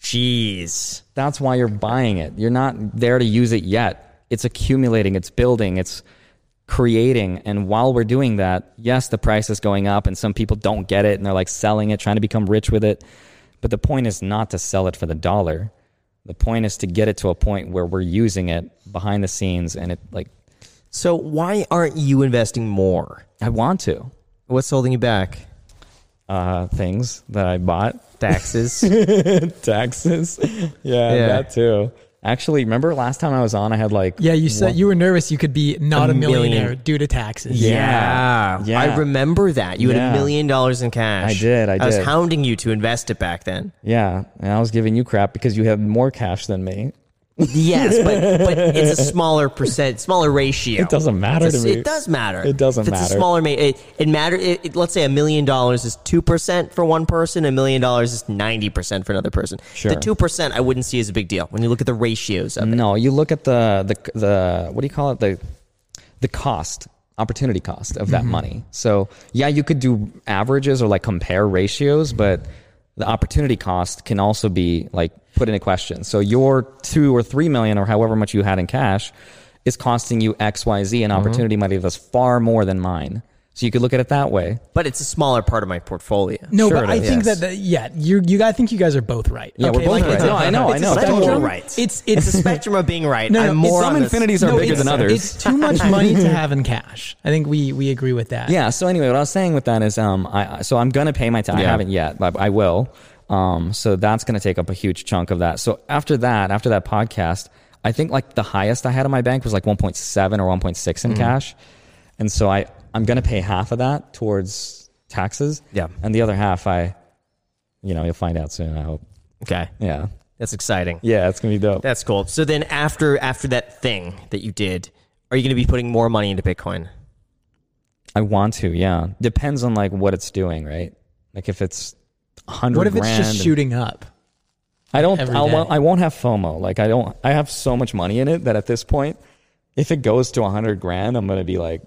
Jeez. That's why you're buying it. You're not there to use it yet. It's accumulating, it's building, it's creating. And while we're doing that, yes, the price is going up and some people don't get it and they're like selling it, trying to become rich with it. But the point is not to sell it for the dollar. The point is to get it to a point where we're using it behind the scenes and it like So why aren't you investing more? I want to. What's holding you back? Uh, things that I bought. Taxes. Taxes. yeah, Yeah. that too. Actually, remember last time I was on, I had like Yeah, you said one- you were nervous you could be not A a, millionaire million. due to taxes. Yeah. Yeah. I remember that. You had a million dollars in cash. I did, I was did. hounding you to invest it back then. Yeah, and I was giving you crap because you had more cash than me. Yes, but but it's a smaller percent, smaller ratio. It doesn't matter a- to me. It does matter. It doesn't it's matter. a smaller, ma- it, it matter. It, it- let's say a million dollars is two percent for one person. A million dollars is ninety percent for another person. Sure. The two percent I wouldn't see as a big deal when you look at the ratios of it. No, you look at the the the what do you call it the the cost opportunity cost of that mm-hmm. money. So yeah, you could do averages or like compare ratios, but the opportunity cost can also be like put into question. So your two or three million or however much you had in cash is costing you X Y Z, and mm-hmm. opportunity money that's far more than mine. So you could look at it that way. But it's a smaller part of my portfolio. No, Sure but it I is. think Yes. that, that yeah, you you guys I think you guys are both right. Yeah, we're both like, right. it's a- No, I know, I it's know. A That's spectrum. You're right. It's It's it's a spectrum of being right. No, no, I'm more it's- on some infinities are no, bigger it's- than others. It's too much money to have in cash. I think we we agree with that. Yeah. So anyway, what I was saying with that is, um, I I- so I'm gonna pay my tax. I Yeah. haven't yet, but I will. Um, so that's gonna take up a huge chunk of that. So after that, after that podcast, I think like the highest I had in my bank was like 1.7 or 1.6 Mm-hmm. in cash, and so I I'm gonna pay half of that towards taxes. Yeah. And the other half, I, you know, you'll find out soon. I hope. Okay, Yeah. that's exciting. Yeah, it's gonna be dope. That's cool. So then after after that thing that you did, are you going to be putting more money into Bitcoin? I want to. Yeah. Depends on like what it's doing, right? Like if it's a hundred. What if it's just and- shooting up? I don't. I'll, day. I won't have FOMO. Like I don't. I have so much money in it that at this point, if it goes to a hundred grand, I'm gonna be like,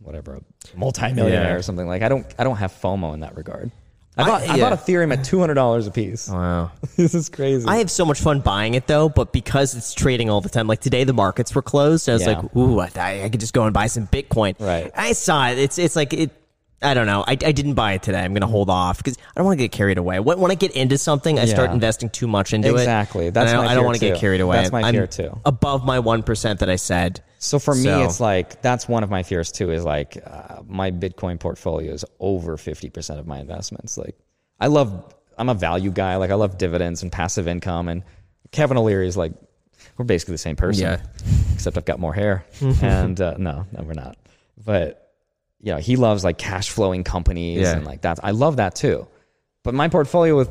whatever, a multimillionaire Yeah. or something. Like I don't. I don't have FOMO in that regard. I I- bought. I, yeah. bought Ethereum at two hundred dollars a piece. Wow. this is crazy. I have so much fun buying it though, but because it's trading all the time, like today the markets were closed, I was Yeah. like, ooh, I, I could just go and buy some Bitcoin. Right. I saw it. It's it's like it. I don't know. I, I didn't buy it today. I'm going to hold off because I don't want to get carried away. When, when I get into something, I start Yeah. investing too much into it. Exactly. And That's I don't, my I don't fear, want to get too. carried away. That's my I'm fear, too. Above my one percent that I said. so for me, So- it's like that's one of my fears too. Is like uh, my Bitcoin portfolio is over fifty percent of my investments. Like I love. I'm a value guy. Like I love dividends and passive income. And Kevin O'Leary is like we're basically the same person. Yeah. except I've got more hair. and uh, no, no, we're not. But you know, he loves like cash flowing companies Yeah. and like that. I love that too. But my portfolio with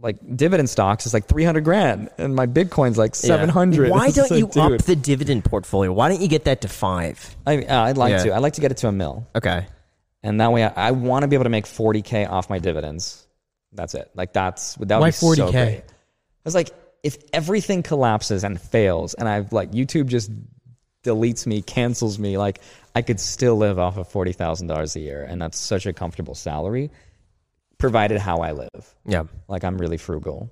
like dividend stocks is like 300 grand and my Bitcoin's like 700. Why It's don't like, you dude, up the dividend portfolio? Why don't you get that to five? I, uh, I'd like Yeah. to. I'd like to get it to a mill. Okay. And that way I, I want to be able to make 40K off my dividends. That's it. Like that's that would Why be so 40K? great. I was like, if everything collapses and fails, and I've like YouTube just deletes me, cancels me, like I could still live off of forty thousand dollars a year, and that's such a comfortable salary, provided how I live. Yeah. Like I'm really frugal.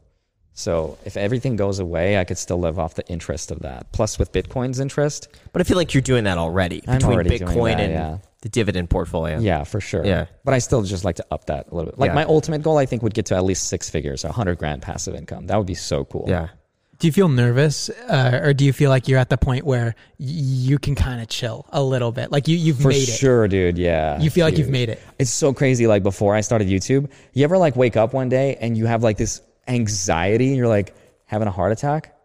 So if everything goes away, I could still live off the interest of that. Plus, with Bitcoin's interest, But I feel like you're doing that already I'm between already Bitcoin that, and yeah. the dividend portfolio. yeah, for sure. Yeah. But I still just like to up that a little bit. Like Yeah. my ultimate goal, I think, would get to at least six figures, a hundred grand passive income. That would be so cool. Yeah. Do you feel nervous, uh, or do you feel like you're at the point where y- you can kind of chill a little bit? Like you, you've For made it. sure, dude. Yeah. You feel like you've Dude. made it. It's so crazy. Like before I started YouTube, you ever like wake up one day and you have like this anxiety and you're like having a heart attack?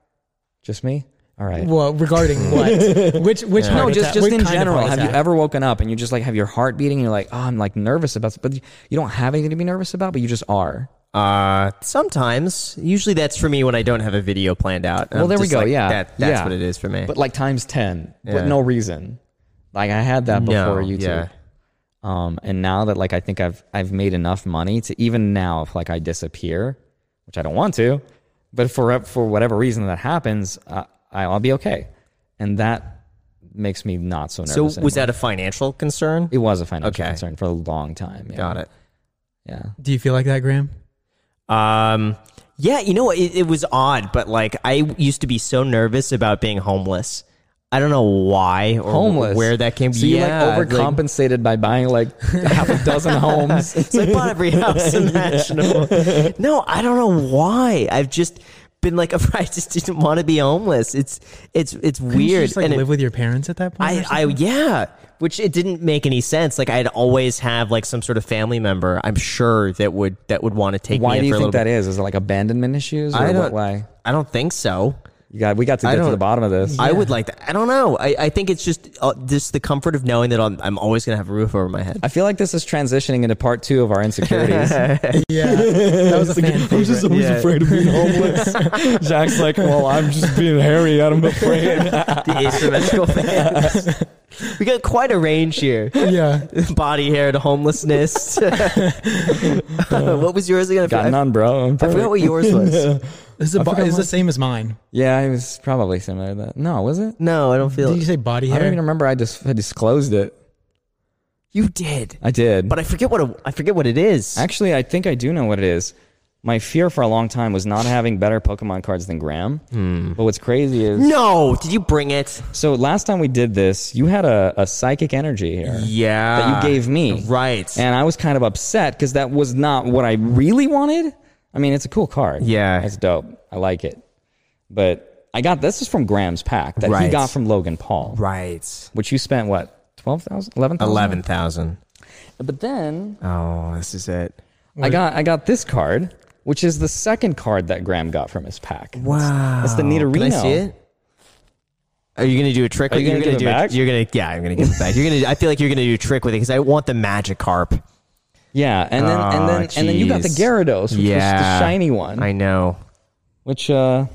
Just me? All right. Well, regarding what? Which which no, heart just attack- just what in kind of general. heart Have you attack? ever woken up and you just like have your heart beating and you're like, oh, I'm like nervous about, but you don't have anything to be nervous about, but you just are. Uh, sometimes. Usually that's for me when I don't have a video planned out. Well, I'm there we just go. like, yeah, That, that's yeah. what it is for me. But like times ten, Yeah. with no reason. Like I had that before No, YouTube. yeah. Um, and now that like I think I've I've made enough money to even now if like I disappear, which I don't want to, but for for whatever reason that happens, uh, I'll be okay, and that makes me not so nervous. so was anymore. that a financial concern? It was a financial Okay. concern for a long time. Yeah. Got it. Yeah. Do you feel like that, Graham? Um, yeah, you know, it, it was odd, but like I used to be so nervous about being homeless. I don't know why or Homeless. where that came. So you yeah, like overcompensated by buying like half a dozen homes. So I bought every house imaginable. No, I don't know why. I've just been like, I just didn't want to be homeless. It's it's it's Couldn't you weird. just like and it- live with your parents at that point. I, I yeah, which it didn't make any sense. Like I'd always have like some sort of family member. I'm sure that would that would want to take Why me do you think that is? Is it like abandonment issues or I don't. What, Why? I don't think so. You got we got to get to the bottom of this. I would like that. I don't know. I, I think it's just uh, just the comfort of knowing that I'm, I'm always gonna have a roof over my head. I feel like this is transitioning into part two of our insecurities. yeah, that was a fan favorite. always afraid of being homeless. Jack's like, well, I'm just being hairy. I'm afraid. the asymmetrical fans. We got quite a range here. yeah, Body hair to homelessness. what was yours again? Got none, bro. I'm I forgot what yours was. This is, a bo- forgot it's the same as mine. Yeah, it was probably similar to that. No, was it? No, I don't feel Did you say body I don't even remember. I just I disclosed it. You did, I did. but I forget what it, I forget what it is. Actually, I think I do know what it is. My fear for a long time was not having better Pokemon cards than Graham. Hmm. But what's crazy is no, did you bring it? so last time we did this, you had a, a psychic energy here Yeah, that you gave me. Right. And I was kind of upset because that was not what I really wanted. I mean, it's a cool card. Yeah. It's dope. I like it. But I got this is from Graham's pack that he Right. got from Logan Paul, right. which you spent what, 12,000? 11,000? Eleven thousand. But then Oh, this is it. I got I got this card, which is the second card that Graham got from his pack. Wow. That's the Nidorino. Can I see it? Are you gonna do a trick? Are you gonna you're do it back? You're gonna, yeah, I'm gonna give it back. You're gonna. I feel like you're gonna do a trick with it because I want the Magikarp. Yeah, and then and then Oh, and then you got the jeez. Gyarados, which was Yeah. the shiny one. I know. which uh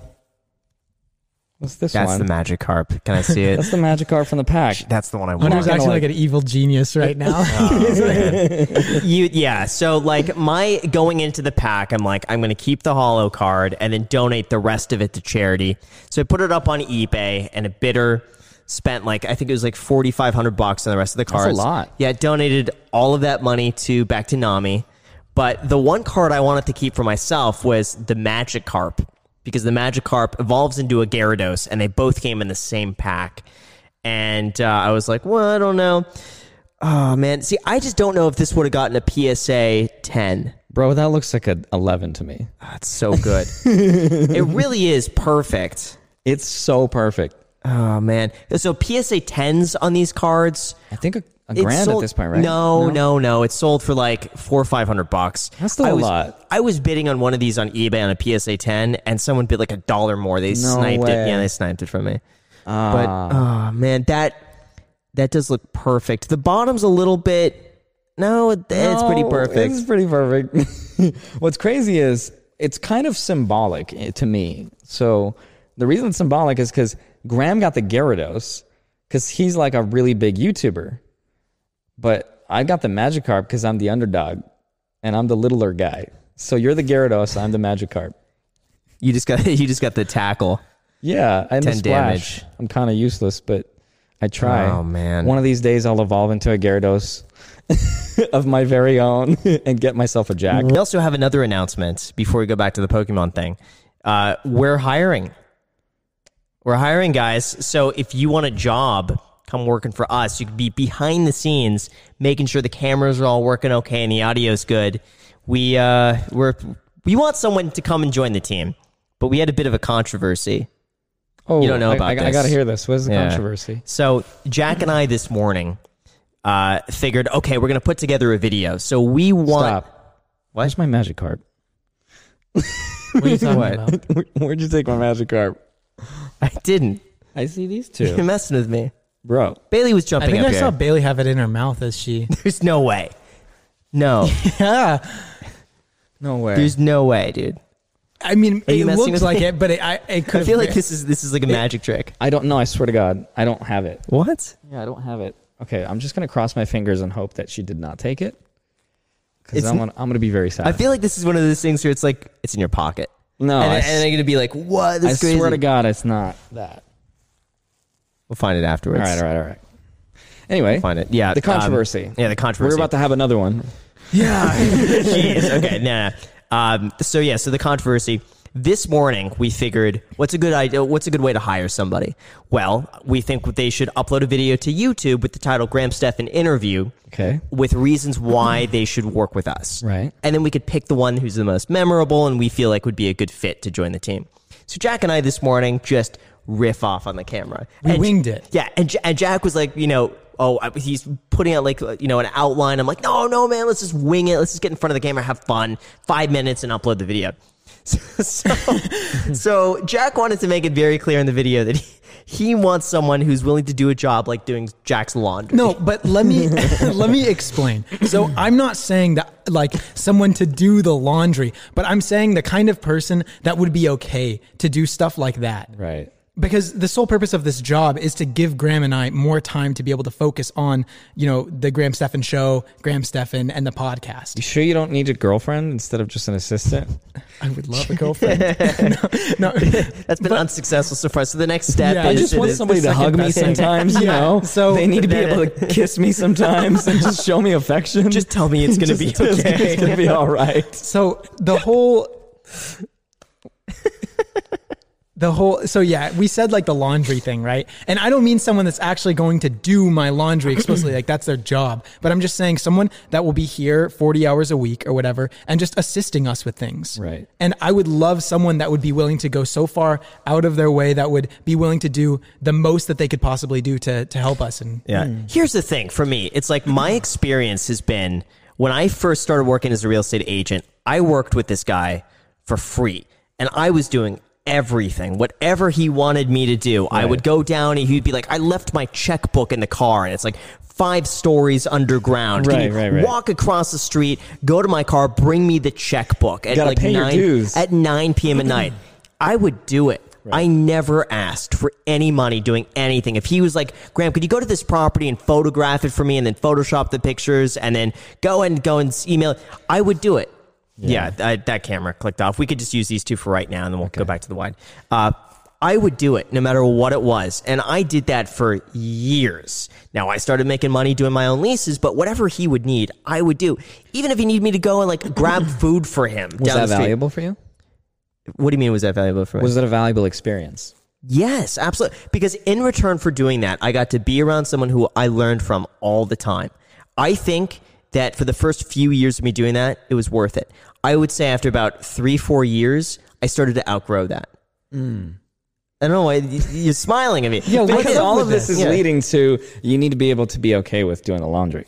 what's this That's one? the Magikarp. Can I see it? That's the magic card from the pack. That's the one I want. Hunter's not gonna acting like- like an evil genius right now. you yeah so like my going into the pack i'm like i'm gonna keep the holo card and then donate the rest of it to charity so i put it up on ebay and a bidder spent like i think it was like 4500 bucks on the rest of the cards. That's a lot. yeah donated all of that money to back to NAMI but the one card i wanted to keep for myself was the Magikarp because the Magikarp evolves into a gyarados and they both came in the same pack and uh, i was like well i don't know Oh man, see, I just don't know if this would have gotten a PSA 10. Bro, that looks like a 11 to me. That's so good. it really is perfect. It's so perfect. Oh man, so PSA 10s on these cards. I think a, a grand sold- at this point, right? No, no, no, no, It's sold for like four or five hundred bucks. That's still I a was, lot. I was bidding on one of these on eBay on a PSA 10, and someone bid like a dollar more. They sniped it. Yeah, they sniped it from me. Ah. But oh man, that that does look perfect. The bottom's a little bit. No, it- it's pretty perfect. It's pretty perfect. What's crazy is it's kind of symbolic eh, to me. So the reason it's symbolic is because Graham got the Gyarados because he's like a really big YouTuber, but I got the Magikarp because I'm the underdog and I'm the littler guy. So you're the Gyarados, I'm the Magikarp. You just got you just got the tackle. Yeah, I'm the 10 Splash. damage. I'm kind of useless, but I try. Oh, man. One of these days I'll evolve into a Gyarados of my very own and get myself a Jack. We also have another announcement before we go back to the Pokemon thing. Uh, we're hiring. We're hiring guys. So if you want a job, come working for us. You could be behind the scenes, making sure the cameras are all working okay and the audio's good. We uh, we're we want someone to come and join the team, but we had a bit of a controversy. Oh, You don't know I- about I, I, this. got to hear this. What is the Yeah. controversy? So Jack and I this morning uh, figured, okay, we're gonna put together a video. So we want. Stop. Where's my Magikarp? What are you talking What? about? Where'd you take my Magikarp? I didn't. I see these two. You're two. messing with me. Bro, Bailey was I jumping think up I here. saw Bailey have it in her mouth as she. There's no way. No, yeah, no way. there's no way, dude. I mean, you it messing looks like me? it, but it, I it could. I feel like this is this is like a magic trick. I don't know. I swear to God, I don't have it. What? Yeah, I don't have it. Okay, I'm just gonna cross my fingers and hope that she did not take it. Because It's I'm n- gonna, I'm gonna be very sad. I feel like this is one of those things where it's like it's in your pocket, no, and, I, and they're gonna be like, "What? I This is crazy." swear to God, it's not that. We'll find it All afterwards. right, all right, all right. Anyway, We'll find it. Yeah, the um, controversy. yeah, the controversy. We're about to have another one. yeah. Jeez. Okay. Nah. Um, so yeah. So the controversy. This morning we figured, what's a good idea? What's a good way to hire somebody? Well, we think they should upload a video to YouTube with the title "Graham Stephan Interview." Okay. with reasons why they should work with us. Right. And then we could pick the one who's the most memorable and we feel like would be a good fit to join the team. So Jack and I this morning just riff off on the camera. We And- winged it. Yeah. And, and Jack was like, you know, oh, he's putting out like, you know, an outline. I'm like, no, no, man, let's just wing it. Let's just get in front of the camera, have fun, five minutes and upload the video. So, so, so Jack wanted to make it very clear in the video that he, he wants someone who's willing to do a job like doing Jack's laundry. No, but let me let me explain. So I'm not saying that like someone to do the laundry, but I'm saying the kind of person that would be okay to do stuff like that. Right. Because the sole purpose of this job is to give Graham and I more time to be able to focus on, you know, the Graham Stephan show, Graham Stephan, and the podcast. You sure you don't need a girlfriend instead of just an assistant? I would love a girlfriend. no, no. That's been unsuccessful so far. So the next step Yeah, I is I just want somebody to hug me sometimes, you Yeah, know. so- they need to be able to kiss me sometimes and just show me affection. just tell me it's going to be okay. It's gonna be all right. So the whole the whole so yeah, we said like the laundry thing, right? And I don't mean someone that's actually going to do my laundry explicitly, like that's their job. But I'm just saying someone that will be here 40 hours a week or whatever and just assisting us with things. Right. And I would love someone that would be willing to go so far out of their way that would be willing to do the most that they could possibly do to to help us and Yeah. Hmm. Here's the thing for me it's like my experience has been when I first started working as a real estate agent, I worked with this guy for free and I was doing everything whatever he wanted me to do i would go down and he'd be like i left my checkbook in the car and it's like five stories underground Can Right, you right, right. walk across the street go to my car bring me the checkbook at like pay your 9 dues. at 9 p.m at night i would do it I never asked for any money doing anything. If he was like, Graham, could you go to this property and photograph it for me and then Photoshop the pictures and then go and go and email it, I would do it. Yeah, I, that camera clicked off. We could just use these two for right now and then we'll go back to the wide. Uh, I would do it no matter what it was. And I did that for years. Now I started making money doing my own leases, but whatever he would need, I would do. Even if he needed me to go and like grab food for him. Was that valuable for you? What do you mean was that valuable for me? Was it a valuable experience? Yes, absolutely. Because in return for doing that, I got to be around someone who I learned from all the time. I think that for the first few years of me doing that, it was worth it. I would say after about three, four years, I started to outgrow that. Hmm. I don't know why you're smiling at me. Yeah, what's Because all of this this? is Yeah. leading to you need to be able to be okay with doing the laundry.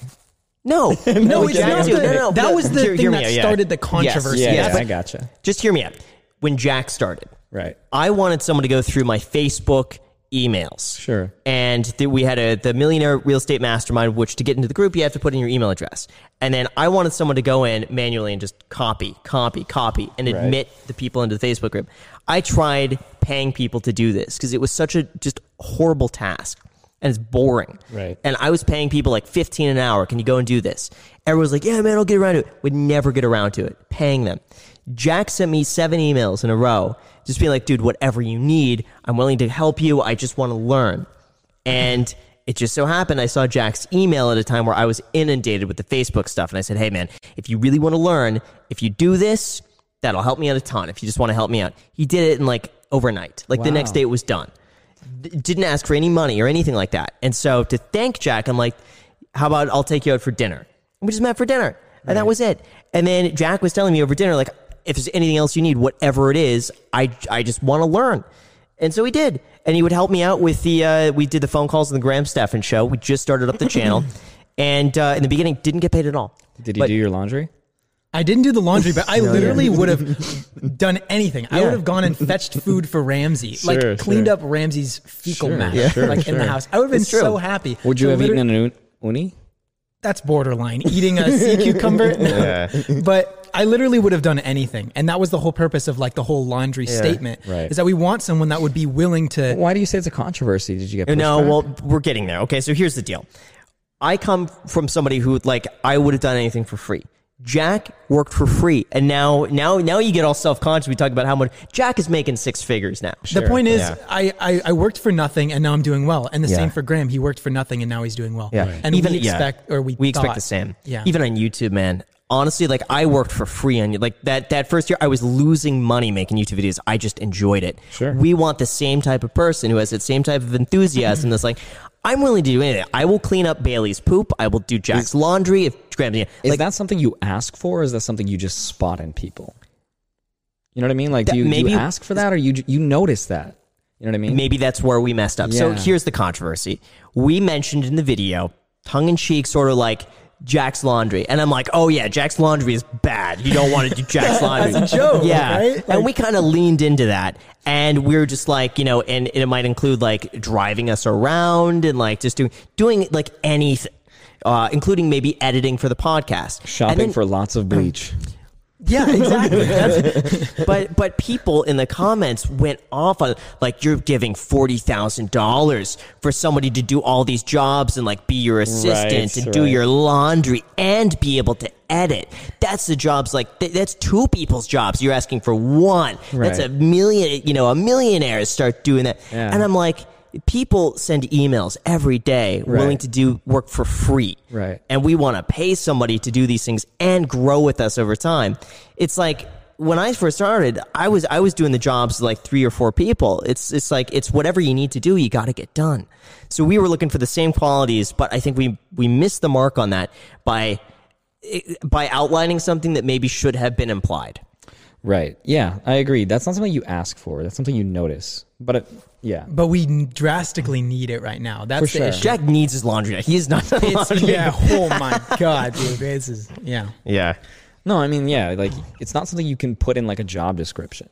No, No, we it's can't not do- no, no, that no. was the Hear- thing hear that out, yeah. started the Yes, controversy. Yeah, Yes, yeah, I gotcha. Just hear me out. When Jack started, Right. I wanted someone to go through my Facebook emails. Sure. And th- we had a the Millionaire Real Estate Mastermind, which to get into the group, you have to put in your email address. And then I wanted someone to go in manually and just copy, copy, copy, and Right. admit the people into the Facebook group. I tried paying people to do this because it was such a just horrible task. and it's boring. Right. And I was paying people like 15 an hour. Can you go and do this? Everyone's like, yeah, man, I'll get around to it. Would never get around to it. Paying them. Jack sent me seven emails in a row, just being like, dude, whatever you need, I'm willing to help you. I just want to learn. And it just so happened I saw Jack's email at a time where I was inundated with the Facebook stuff. And I said, hey, man, if you really want to learn, if you do this, that'll help me out a ton. If you just want to help me out. He did it in like overnight. Like the next day it was done. D- didn't ask for any money or anything like that. And so to thank Jack, I'm like, how about I'll take you out for dinner? We just met for dinner. And that was it. And then Jack was telling me over dinner, like, if there's anything else you need, whatever it is, I, I just want to learn. And so he did. And he would help me out with the, uh, we did the phone calls on the Graham Stephan show. We just started up the channel. And uh, in the beginning, didn't get paid at all. Did you But- do your laundry? I didn't do the laundry, but I literally would have done anything. I would have gone and fetched food for Ramsey, Sure, like cleaned sure. up Ramsey's fecal Sure, matter, yeah, sure, like in the house. I would have been so happy. Would you So have eaten an uni? uni? That's borderline eating a sea cucumber. No. But I literally would have done anything, and that was the whole purpose of like the whole laundry statement. Right. Is that we want someone that would be willing to. Why do you say it's a controversy? Did you get No, pushback? well, we're getting there. Okay, so here's the deal. I come from somebody who like I would have done anything for free. Jack worked for free, and now now now you get all self conscious. We talk about how much Jack is making six figures now. The point is, Yeah. I, I I worked for nothing, and now I'm doing well. And the Yeah. same for Graham. He worked for nothing, and now he's doing well. Yeah, And even we yeah. expect, or we we expect the same. Yeah. even on YouTube, man. Honestly, like I worked for free on you. Like that that first year, I was losing money making YouTube videos. I just enjoyed it. Sure. We want the same type of person who has that same type of enthusiasm. that's like, I'm willing to do anything. I will clean up Bailey's poop. I will do Jack's laundry. If Graham, Is like that something you ask for, or is that something you just spot in people? You know what I mean? Like, do you, do you ask for that, or you you notice that? You know what I mean? maybe that's where we messed up. So here's the controversy. We mentioned in the video, tongue in cheek, sort of like Jack's laundry. And I'm like, oh yeah, Jack's laundry is bad. You don't want to do Jack's laundry. As a joke, Yeah. right? and we kind of leaned into that. And we are just like, you know, and it might include like driving us around and like just doing, doing like anything. Uh, including maybe editing for the podcast, Shopping then- for lots of bleach. Yeah, exactly. That's, but but people in the comments went off on like you're giving forty thousand dollars for somebody to do all these jobs and like be your assistant Right, and do right. your laundry and be able to edit. That's the jobs like th- that's two people's jobs. You're asking for one. That's Right. a million. You know, a millionaire start doing that. Yeah. And I'm like. People send emails every day willing to do work for free Right. and we want to pay somebody to do these things and grow with us over time. It's like when I first started, I was I was doing the jobs of like three or four people. It's it's like it's whatever you need to do, you got to get done. So we were looking for the same qualities, but I think we we missed the mark on that by eh, by outlining something that maybe should have been implied. Right. Yeah, I agree. That's not something you ask for. That's something you notice. But it, yeah, but we drastically need it right now. That's For the sure. issue. Jack needs his laundry. He is not. done It's, laundry. yeah. Oh my god, dude. This is yeah. yeah. no, I mean, yeah, like it's not something you can put in like a job description.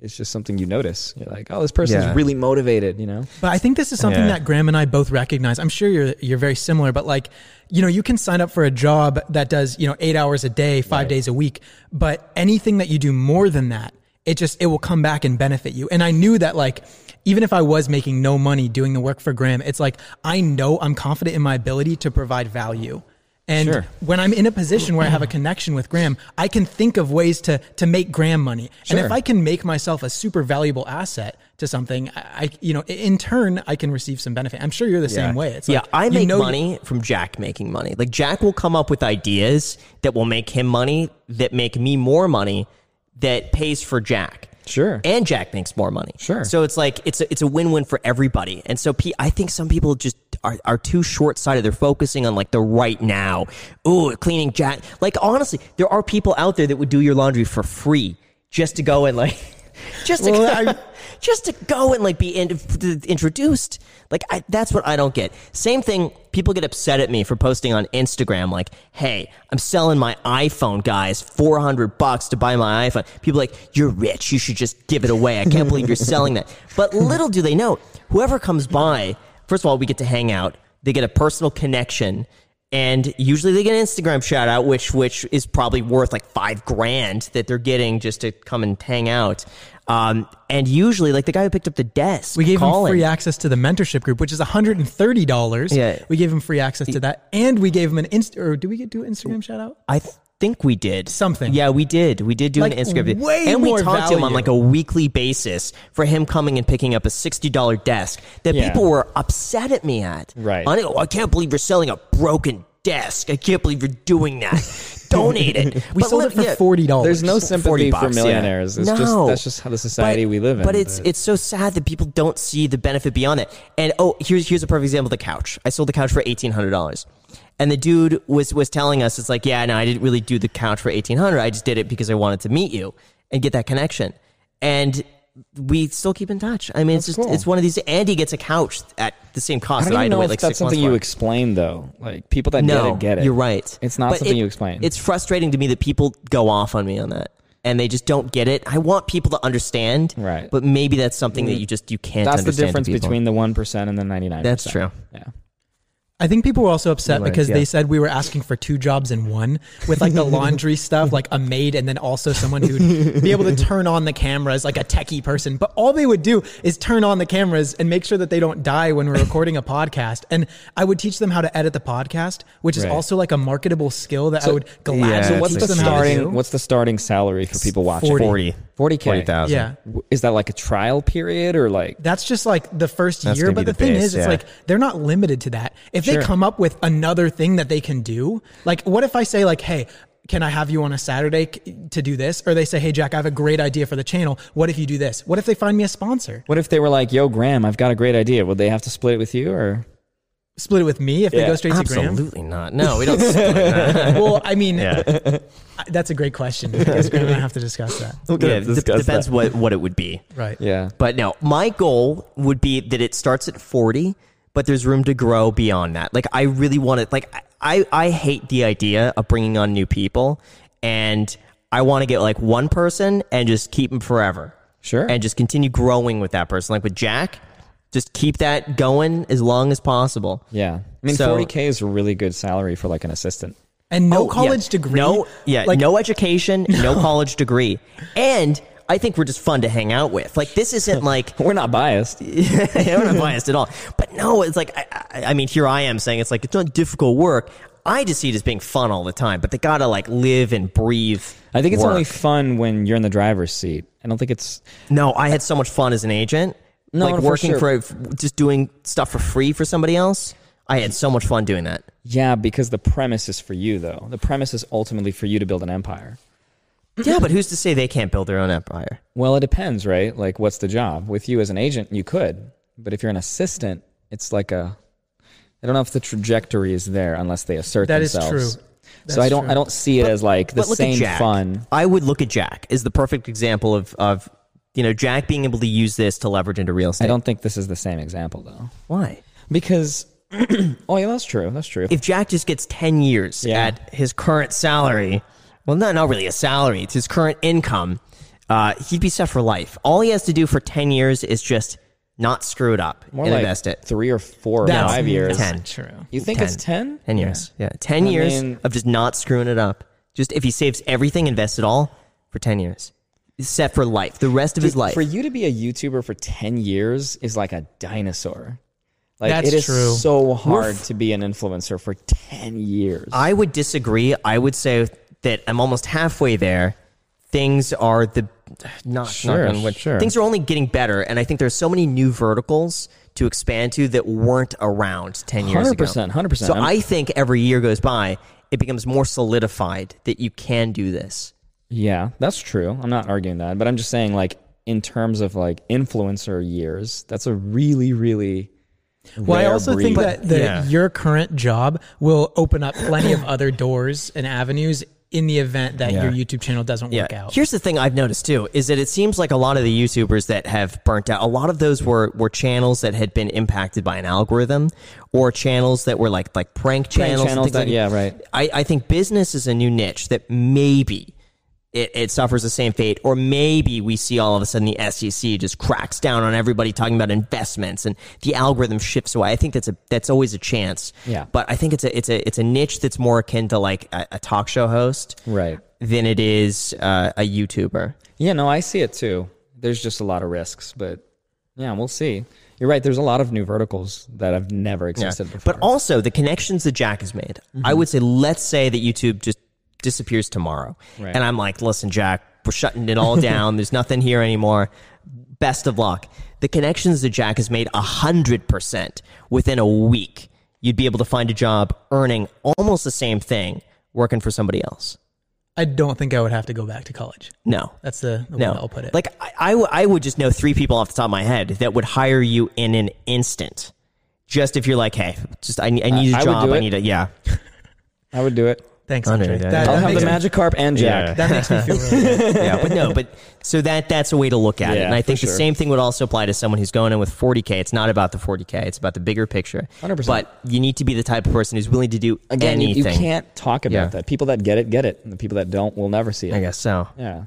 It's just something you notice. You're like, oh, this person's Yeah. really motivated. You know? But I think this is something Yeah. that Graham and I both recognize. I'm sure you're you're very similar, but like, you know, you can sign up for a job that does, you know, eight hours a day, five days a week. But anything that you do more than that, it just it will come back and benefit you. And I knew that like even if I was making no money doing the work for Graham, it's like I know I'm confident in my ability to provide value. And Sure. when I'm in a position where I have a connection with Graham, I can think of ways to to make Graham money. And if I can make myself a super valuable asset to something, I, you know, in turn, I can receive some benefit. I'm sure you're the same way. It's yeah, like I you make money from Jack making money. Like Jack will come up with ideas that will make him money, that make me more money, that pays for Jack. Sure. And Jack makes more money. Sure. So it's like it's a, it's a win-win for everybody. And so P- I think some people just are, are too short-sighted. They're focusing on like the right now. Ooh, cleaning Jack. Like honestly, there are people out there that would do your laundry for free just to go and like just to Well, just to go and like be in, introduced. Like I, that's what I don't get. Same thing. People get upset at me for posting on Instagram like, "Hey, I'm selling my iPhone, guys, 400 bucks to buy my iPhone." People are like, "You're rich. You should just give it away." I can't believe you're selling that. But little do they know, whoever comes by, first of all, we get to hang out. They get a personal connection. and usually they get an Instagram shout out, which which is probably worth like five grand that they're getting just to come and hang out. Um, and usually, like the guy who picked up the desk, We gave Colin, him free access to the mentorship group, which is $130. Yeah. We gave him free access to that. And we gave him an Insta, or do we get do an Instagram shout out? I th- think we did Something. Yeah, we did. We did do Like, an Instagram, way and we talked to him on like a weekly basis for him coming and picking up a sixty dollar desk that Yeah. people were upset at me at. Right. I, know, I can't believe you're selling a broken desk. I can't believe you're doing that. Donate it. We But sold let- it for yeah. $40. There's no 40 sympathy for bucks, yeah. millionaires. It's just No. that's just how the society But- we live in. But it's it's so sad that people don't see the benefit beyond it. And oh, here's here's a perfect example: the couch. I sold the couch for eighteen hundred dollars, and the dude was was telling us, it's like, yeah, no, I didn't really do the couch for eighteen hundred. I just did it because I wanted to meet you and get that connection. And we still keep in touch. I mean, it's just cool. it's one of these. Andy gets a couch at the same cost. I don't that I know wait if like that's something you explain though. Like people that no, get it get it. You're right. It's not But something it- you explain. It's frustrating to me that people go off on me on that. And they just don't get it. I want people to understand, Right. But maybe that's something that mm. you just you can't. that's the difference between the one percent and the ninety nine. That's true. Yeah. I think people were also upset Anyways, because yeah. they said we were asking for two jobs in one with like the laundry stuff, like a maid and then also someone who'd be able to turn on the cameras, like a techie person. But all they would do is turn on the cameras and make sure that they don't die when we're recording a podcast. And I would teach them how to edit the podcast, which is Right. also like a marketable skill that I would gladly yeah, So what's teach the them how to starting? do. What's the starting salary for people watching? 40. 40. 40k. 40,000. Yeah. Is that like a trial period or like? That's just like the first That's year. gonna But be the, the thing base, is, it's yeah. like they're not limited to that. If they Sure. come up with another thing that they can do, like what if I say like, hey, can I have you on a Saturday c- to do this? Or they say, hey, Jack, I have a great idea for the channel. What if you do this? What if they find me a sponsor? What if they were like, "Yo, Graham, I've got a great idea." Would they have to split it with you or? Split it with me if they go straight to Graham? Absolutely not. No, we don't. Well, I mean, yeah, that's a great question. I guess Graham and I have to discuss that. yeah. it de- depends what what it would be. Right. Yeah. But no, my goal would be that it starts at 40, but there's room to grow beyond that. Like I really want to like I I hate the idea of bringing on new people and I want to get like one person and just keep them forever. Sure. And just continue growing with that person. Like with Jack, just keep that going as long as possible. Yeah. I mean, So- 40k is a really good salary for like an assistant. And no Oh, college yeah. degree. No, yeah, Like, no education, no. college degree. And I think we're just fun to hang out with. Like this isn't like We're not biased. I'm not biased at all. But no, it's like I, I, I mean, here I am saying it's like it's not difficult work. I just see it as being fun all the time, but they gotta like live and breathe. I think it's work. only fun when you're in the driver's seat. I don't think it's. no. I had so much fun as an agent, No, like for working sure. for just doing stuff for free for somebody else. I had so much fun doing that. Yeah, because the premise is for you, though. The premise is ultimately for you to build an empire. yeah, but who's to say they can't build their own empire? Well, it depends, right? Like, what's the job? With you as an agent, you could. But if you're an assistant, it's like a. I don't know if the trajectory is there unless they assert That is themselves. That is true. so I don't. true. I don't see it as like the but look at same fun. I would look at Jack as the perfect example of of you know Jack being able to use this to leverage into real estate. I don't think this is the same example, though, why. because. oh yeah, that's true. That's true. if Jack just gets 10 years Yeah. at his current salary, well, not, not really a salary, it's his current income, uh, he'd be set for life. All he has to do for 10 years is just not screw it up More and like invest it. three or four or That's five years. 10. True. You think 10. it's ten? 10 years. Yeah. 10 I years mean- of just not screwing it up. Just if he saves everything, invest it all for 10 years. He's set for life, the rest of his life. For you to be a YouTuber for 10 years is like a dinosaur. Like That's it is true. so hard to be an influencer for 10 years. I would disagree. I would say that I'm almost halfway there. Things are the not Sure, knock on sure. Things are only getting better, and I think there's so many new verticals to expand to that weren't around ten years ago. 100%, 100%. So I'm- I think every year goes by, it becomes more solidified that you can do this. Yeah, that's true. I'm not arguing that, but I'm just saying like in terms of like influencer years, that's a really really Well, I also breed. think that, that yeah. your current job will open up plenty of other doors and avenues in the event that Yeah. your YouTube channel doesn't work out. Here's the thing I've noticed too is that it seems like a lot of the YouTubers that have burnt out, a lot of those were were channels that had been impacted by an algorithm, or channels that were like like prank channels. and channels things that- like yeah, right. I, I think business is a new niche that maybe. It, it suffers the same fate, or maybe we see all of a sudden the SEC just cracks down on everybody talking about investments and the algorithm shifts away. I think that's a that's always a chance. Yeah. but I think it's a it's a it's a niche that's more akin to like a, a talk show host, Right. Than it is uh, a YouTuber. Yeah, no, I see it too. There's just a lot of risks, but yeah, we'll see. You're right. There's a lot of new verticals that have never existed before. But also the connections that Jack has made. I would say, let's say that YouTube just disappears tomorrow, Right. and I'm like, listen, Jack, we're shutting it all down. There's nothing here anymore. Best of luck. The connections that Jack has made a hundred percent within a week. You'd be able to find a job earning almost the same thing working for somebody else. I don't think I would have to go back to college. No. That's the, the No, way I'll put it. Like I, I, w- I would just know three people off the top of my head that would hire you in an instant. Just if you're like, hey, just I, need- I need a job. I need a yeah. I would do it. Thanks, I know Andrei. you. That, I'll that have the makes me- Magikarp and Jack. That makes me feel really good. yeah, but no, but so that that's a way to look at it, and I for think the sure. same thing would also apply to someone who's going in with 40k. It's not about the 40k; it's about the bigger picture. 100%. But you need to be the type of person who's willing to do Again, you, you can't talk about Yeah. that. People that get it, get it. And the people that don't will never see it. I guess so. Yeah.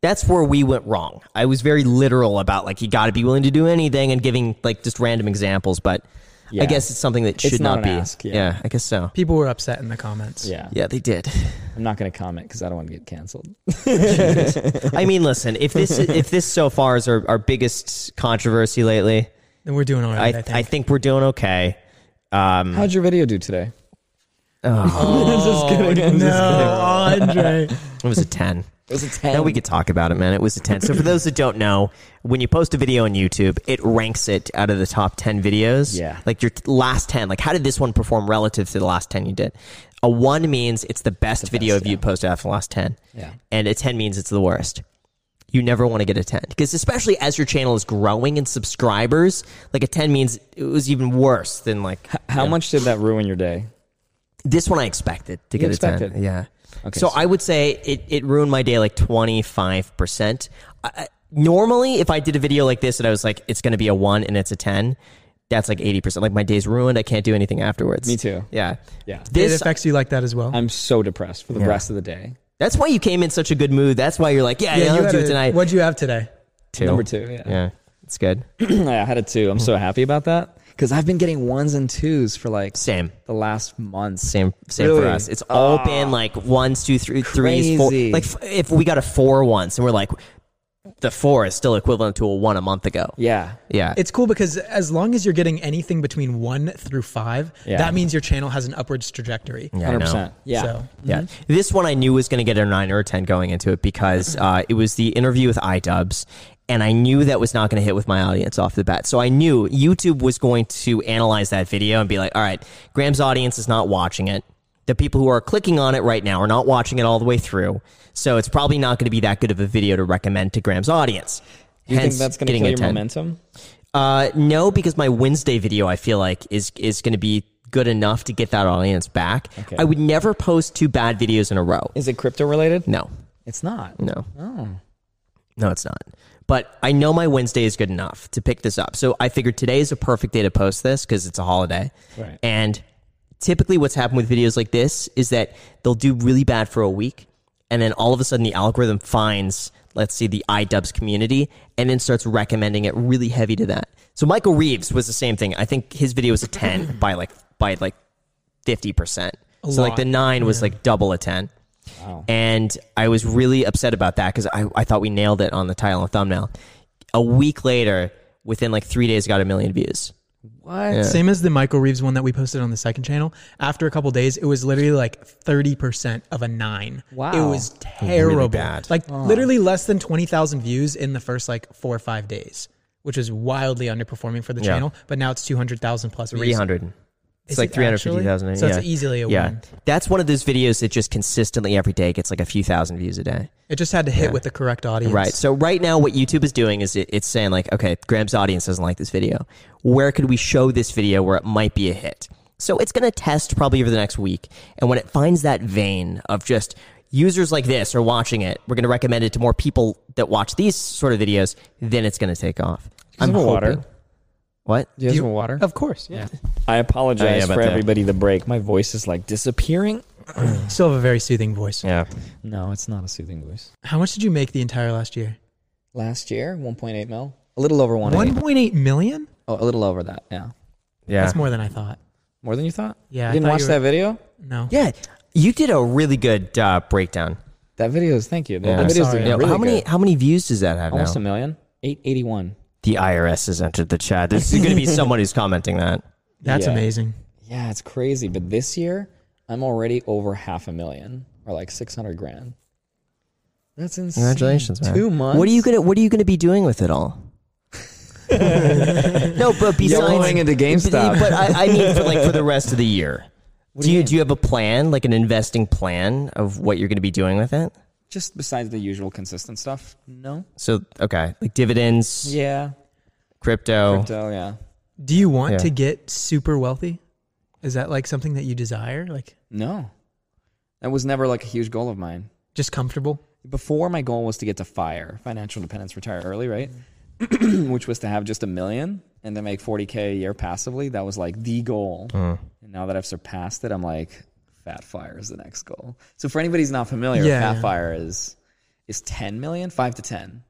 That's where we went wrong. I was very literal about like you got to be willing to do anything and giving like just random examples, but I guess it's something that It's should not not, be. ask, yeah. I guess so. People were upset in the comments. Yeah. Yeah, they did. I'm not going to comment because I don't want to get canceled. I mean, listen, if this if this so far is our, our biggest controversy lately, Then we're doing all right. I, right, I, I, think. think. we're doing okay. Um, How'd your video do today? oh, no, Andrei. it was a ten. It was a 10. Now we could talk about it, man. It was a 10. So for those that don't know, when you post a video on YouTube, it ranks it out of the top 10 videos. Yeah. Like your last 10. Like how did this one perform relative to the last 10 you did? A 1 means it's the best video best, of you yeah. posted after the last 10. Yeah. And a 10 means it's the worst. You never want to get a 10 because especially as your channel is growing in subscribers, like a 10 means it was even worse than like How much did that ruin your day? this one I expected to You get a 10. Yeah. Okay, so so- I would say it, it ruined my day like 25%. I, I- normally, if I did a video like this and I was like, it's going to be a 1 and it's a 10, that's like 80%. Like my day's ruined. I can't do anything afterwards. Me too. Yeah. Yeah. it This, affects you like that as well. I'm so depressed for the Yeah. rest of the day. that's why you came in such a good mood. That's why you're like, yeah, yeah, you I'll had do it tonight. What'd you have today? Two. Number two, yeah. Yeah. It's good. I had a two. I'm so happy about that because I've been getting ones and twos for like Same. the last month. Same, same Really? for us. It's all been like ones, two, three, threes, four. Like f- if we got a four once, and we're like, the four is still equivalent to a one a month ago. Yeah. Yeah, It's cool because as long as you're getting anything between one through five, Yeah. that means your channel has an upwards trajectory. yeah, 100%. Yeah. So Yeah. This one I knew was going to get a 9 or a 10 going into it because uh, it was the interview with iDubbbz. And I knew that was not going to hit with my audience off the bat. So I knew YouTube was going to analyze that video and be like, all right, Graham's audience is not watching it. The people who are clicking on it right now are not watching it all the way through. So it's probably not going to be that good of a video to recommend to Graham's audience. You Hence, think that's going to getting kill your 10. momentum? Uh, no, because my Wednesday video I feel like is is going to be good enough to get that audience back. Okay. I would never post two bad videos in a row. Is it crypto related? No, It's not. no, Oh. no, it's not. But I know my Wednesday is good enough to pick this up. So I figured today is a perfect day to post this because it's a holiday. Right. And typically, what's happened with videos like this is that they'll do really bad for a week, and then all of a sudden the algorithm finds, let's see, the iDubbbz community, and then starts recommending it really heavy to that. So Michael Reeves was the same thing. I think his video was a ten by like by like fifty percent. So like the nine was like double a ten. Wow. And I was really upset about that because I, I thought we nailed it on the title and thumbnail. A week later, within like three days, got a million views. What? Same as the Michael Reeves one that we posted on the second channel. After a couple days, it was literally like 30% of a nine. Wow. It was terrible. bad. Like literally less than 20,000 views in the first like four or five days, which is wildly underperforming for the Yeah. channel. But now it's 200,000 plus views. Three hundred. It's Is like it three hundred fifty thousand. actually? So yeah. it's easily a yeah. win. That's one of those videos that just consistently every day gets like a few thousand views a day. It just had to hit Yeah. with the correct audience. Right. So right now, what YouTube is doing is it, it's saying like, okay, Graham's audience doesn't like this video. Where could we show this video where it might be a hit? So it's going to test probably over the next week, and when it finds that vein of just users like this are watching it, we're going to recommend it to more people that watch these sort of videos. Then it's going to take off. I'm have water? hoping. What? Do you guys You- have water? Of course. Yeah. I apologize yeah, about for that. everybody the break. My voice is like disappearing. Still have a very soothing voice. Yeah. No, it's not a soothing voice. How much did you make the entire last year? Last year, 1.8 mil. A little over one. One point eight million. Oh, a little over that. Yeah. Yeah. That's more than I thought. More than you thought? Yeah, I You didn't thought watch you were- that video? No. Yeah. You did a really good uh, breakdown. That video is thank you. The, Yeah. the I'm video's sorry. doing Yeah, really how many good. how many views does that have Almost now? a million. 881. The IRS has entered the chat. There's going to be someone who's commenting that. That's Yeah. amazing. Yeah, it's crazy. But this year, I'm already over half a million or like 600 grand. That's insane. Congratulations, man. Two months. What are you gonna What are you gonna be doing with it all? no, but besides going into GameStop. But I, I mean, for like for the rest of the year, do you do you have a plan, like an investing plan of what you're going to be doing with it? Just besides the usual consistent stuff? No. So okay, like dividends, Yeah. crypto. Crypto, yeah. Do you want Yeah. to get super wealthy? Is that like something that you desire? Like No. That was never like a huge goal of mine. just comfortable? Before my goal was to get to fire, financial independence, retire early, right? Mm-hmm. Which was to have just a million and then make 40K a year passively. That was like the goal. Mm. And now that I've surpassed it, I'm like, Fat Fire is the next goal. So for anybody who's not familiar, Yeah, Fat yeah. Fire is is 10 million, 5 to 10.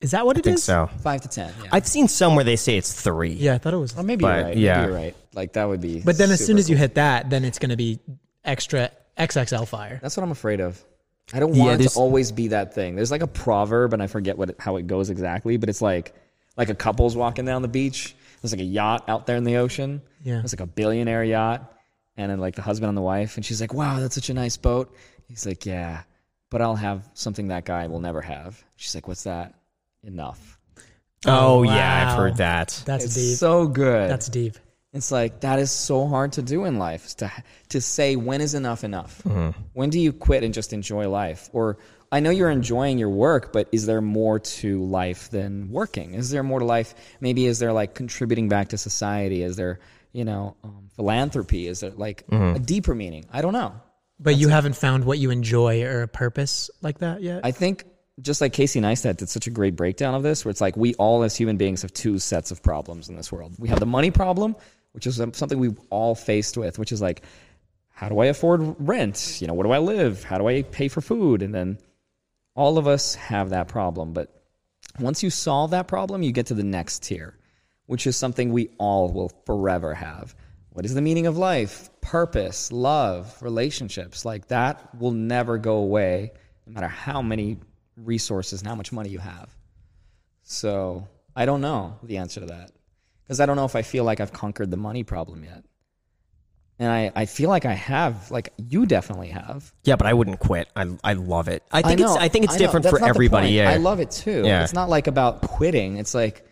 Is that what I it is? think so. 5 to 10. Yeah. I've seen some where they say it's three. Yeah, I thought it was. or maybe but, you're right. yeah. Maybe you're right. Like that would be But then as soon super as you cool. hit that, then it's going to be extra XXL fire. That's what I'm afraid of. I don't Yeah, want it there's- to always be that thing. There's like a proverb, and I forget what it, how it goes exactly, but it's like like a couple's walking down the beach. There's like a yacht out there in the ocean. Yeah. It's like a billionaire yacht, and then like the husband and the wife, and she's like, "Wow, that's such a nice boat." He's like, "Yeah, but I'll have something that guy will never have." She's like, "What's that?" Enough. Oh, yeah, I've heard that. That's It's deep. so good. That's deep. It's like that is so hard to do in life is to to say when is enough enough. When do you quit and just enjoy life? Or I know you're enjoying your work, but is there more to life than working? Is there more to life? Maybe is there like contributing back to society? Is there you know um, philanthropy? Is there like a deeper meaning? I don't know. But you haven't found what you enjoy or a purpose like that yet? I think just like Casey Neistat did such a great breakdown of this, where it's like we all as human beings have two sets of problems in this world. We have the money problem, which is something we've all faced with, which is like, how do I afford rent? You know, where do I live? How do I pay for food? And then all of us have that problem. But once you solve that problem, you get to the next tier, which is something we all will forever have. What is the meaning of life? Purpose, love, relationships. Like that will never go away, no matter how many resources and how much money you have. So I don't know the answer to that because I don't know if I feel like I've conquered the money problem yet. And I, I feel like I have, like you definitely have. Yeah, but I wouldn't quit. I, I love it. I think know, it's I think it's know. different for everybody. Yeah, I love it too. Yeah. It's not like about quitting. It's like,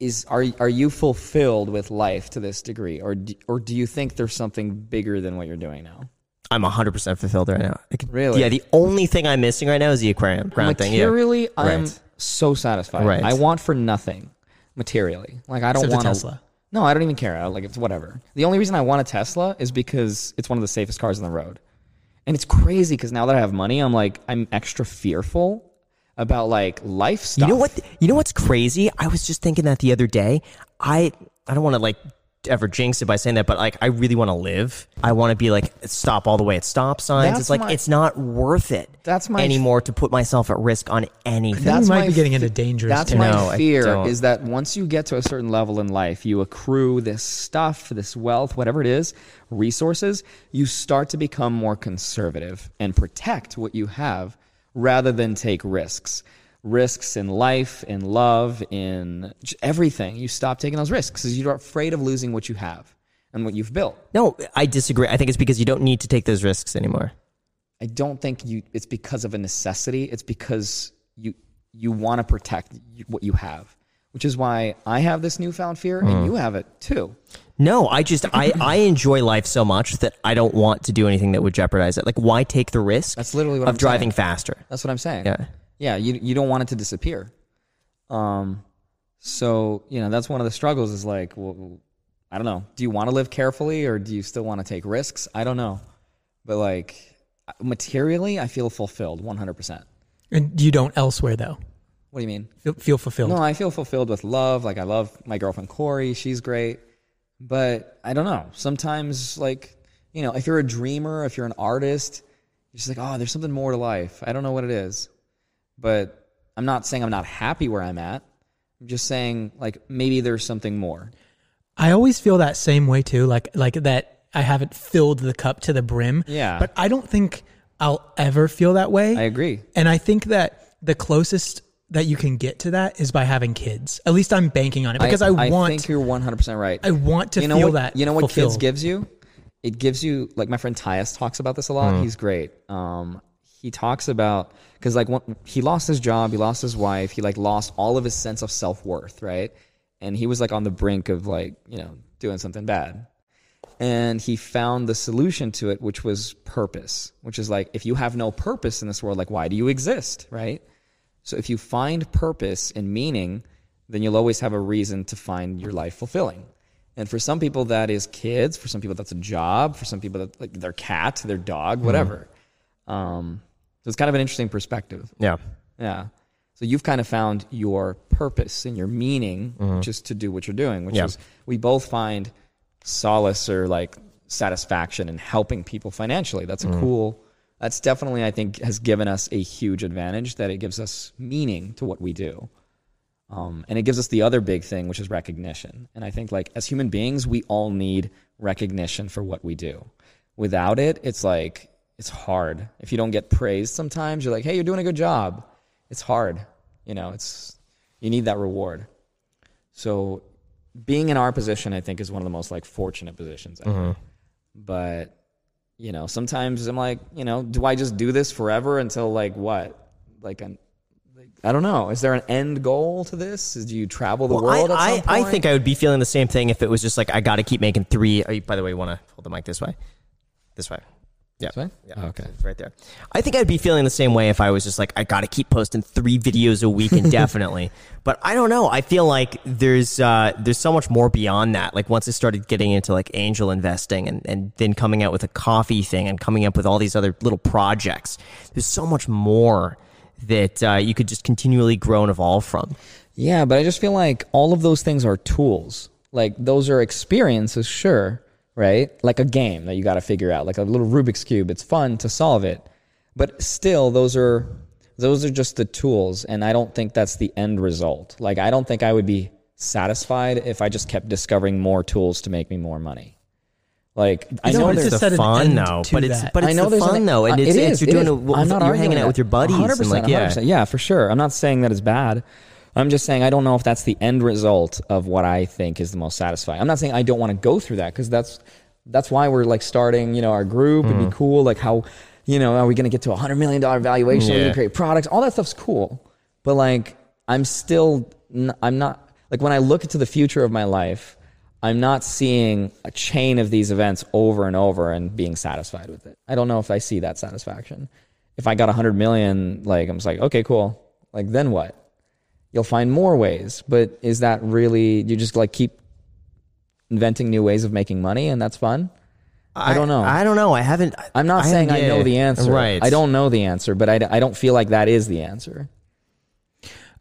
is are are you fulfilled with life to this degree, or do, or do you think there's something bigger than what you're doing now? I'm 100 percent fulfilled right now. I could- Really? Yeah. The only thing I'm missing right now is the aquarium ground thing. Yeah. Materially, I'm Right. so satisfied. Right. I want for nothing materially. Like I don't Except a want Tesla. No, I don't even care. I- Like it's whatever. The only reason I want a Tesla is because it's one of the safest cars on the road. And it's crazy because now that I have money, I'm like I'm extra fearful about like life stuff. You know what? You know what's crazy? I was just thinking that the other day. I I don't want to like ever jinx it by saying that, but like I really want to live. I want to be like stop all the way at stop signs. That's it's like my- it's not worth it. That's my- anymore to put myself at risk on anything. That- you might my be getting into dangerous That's territory. my No, I fear don't. is that once you get to a certain level in life, you accrue this stuff, this wealth, whatever it is, resources, you start to become more conservative and protect what you have rather than take risks. Risks in life, in love, in everything. You stop taking those risks because you're afraid of losing what you have and what you've built. no, I disagree. I think it's because you don't need to take those risks anymore. I don't think you it's because of a necessity. It's because you you want to protect what you have, which is why I have this newfound fear Hmm. and you have it too. No, I just I I enjoy life so much that I don't want to do anything that would jeopardize it. Like why take the risk? That's literally what of I'm driving saying. faster. That's what I'm saying. Yeah. Yeah, you you don't want it to disappear. Um so, you know, that's one of the struggles is like, well, I don't know. Do you want to live carefully or do you still want to take risks? I don't know. But like materially, I feel fulfilled 100%. And you don't elsewhere though. What do you mean? Feel, feel fulfilled. No, I feel fulfilled with love. Like I love my girlfriend Corey. She's great. But I don't know. Sometimes like you know, if you're a dreamer, if you're an artist, you're just like, oh, there's something more to life. I don't know what it is. But I'm not saying I'm not happy where I'm at. I'm just saying like maybe there's something more. I always feel that same way too, like like that I haven't filled the cup to the brim. Yeah. But I don't think I'll ever feel that way. I agree. And I think that the closest that you can get to that is by having kids. At least I'm banking on it because I, want I think you're 100% right. I want to you know feel what, that. You know what kids gives you? It gives you like my friend Tyus talks about this a lot. Hmm. He's great. Um, he talks about because like when, he lost his job, he lost his wife, he like lost all of his sense of self worth, right? And he was like on the brink of like you know doing something bad, and he found the solution to it, which was purpose, which is like if you have no purpose in this world, like why do you exist, right? So if you find purpose and meaning, then you'll always have a reason to find your life fulfilling. And for some people, that is kids. For some people, that's a job. For some people, that's like their cat, their dog, whatever. Um, so it's kind of an interesting perspective. Yeah. Yeah. So you've kind of found your purpose and your meaning just to do what you're doing, which Yeah. is we both find solace or like satisfaction in helping people financially. That's a cool. That's definitely I think has given us a huge advantage that it gives us meaning to what we do. Um, and it gives us the other big thing, which is recognition. And I think, like, as human beings, we all need recognition for what we do. Without it, it's like, it's hard. If you don't get praised sometimes, you're like, hey, you're doing a good job. It's hard. You know, it's, you need that reward. So being in our position, I think, is one of the most like fortunate positions ever. Mm-hmm. But, you know, sometimes I'm like, you know, do I just do this forever until like what? Like, an, like I don't know. Is there an end goal to this? Is, do you travel the Well, world I, I, I think I would be feeling the same thing if it was just like I got to keep making three. oh, By the way, you want to hold the mic this way? This way. Yeah. This way? Yeah. Oh, okay. It's right there. I think I'd be feeling the same way if I was just like I got to keep posting three videos a week indefinitely. but I don't know. I feel like there's uh, there's so much more beyond that. Like once I started getting into like angel investing and and then coming out with a coffee thing and coming up with all these other little projects. There's so much more that uh, you could just continually grow and evolve from. Yeah, but I just feel like all of those things are tools. Like those are experiences, sure, right? Like a game that you got to figure out, like a little Rubik's cube. It's fun to solve it, but still, those are those are just the tools, and I don't think that's the end result. Like I don't think I would be satisfied if I just kept discovering more tools to make me more money. Like I don't know have there's the fun though, but it's but it's I know the fun an, though, and uh, it's, it it's you're it doing is. a, I'm not you're hanging out that. with your buddies and like yeah. 100%. yeah, for sure. I'm not saying that it's bad. I'm just saying I don't know if that's the end result of what I think is the most satisfying. I'm not saying I don't want to go through that because that's that's why we're like starting, you know, our group. It'd be mm-hmm. cool. Like how, you know, are we going to get to a hundred million dollar valuation? Are we Yeah. going to create products? All that stuff's cool. But like, I'm still, n- I'm not like when I look into the future of my life. I'm not seeing a chain of these events over and over and being satisfied with it. I don't know if I see that satisfaction. If I got a 100 million, like I'm just like, okay, cool. Like then what? You'll find more ways, but is that really you just like keep inventing new ways of making money and that's fun? I, don't know. I don't know. I haven't. I'm not I saying I know the answer. Right. I don't know the answer, but I, I don't feel like that is the answer.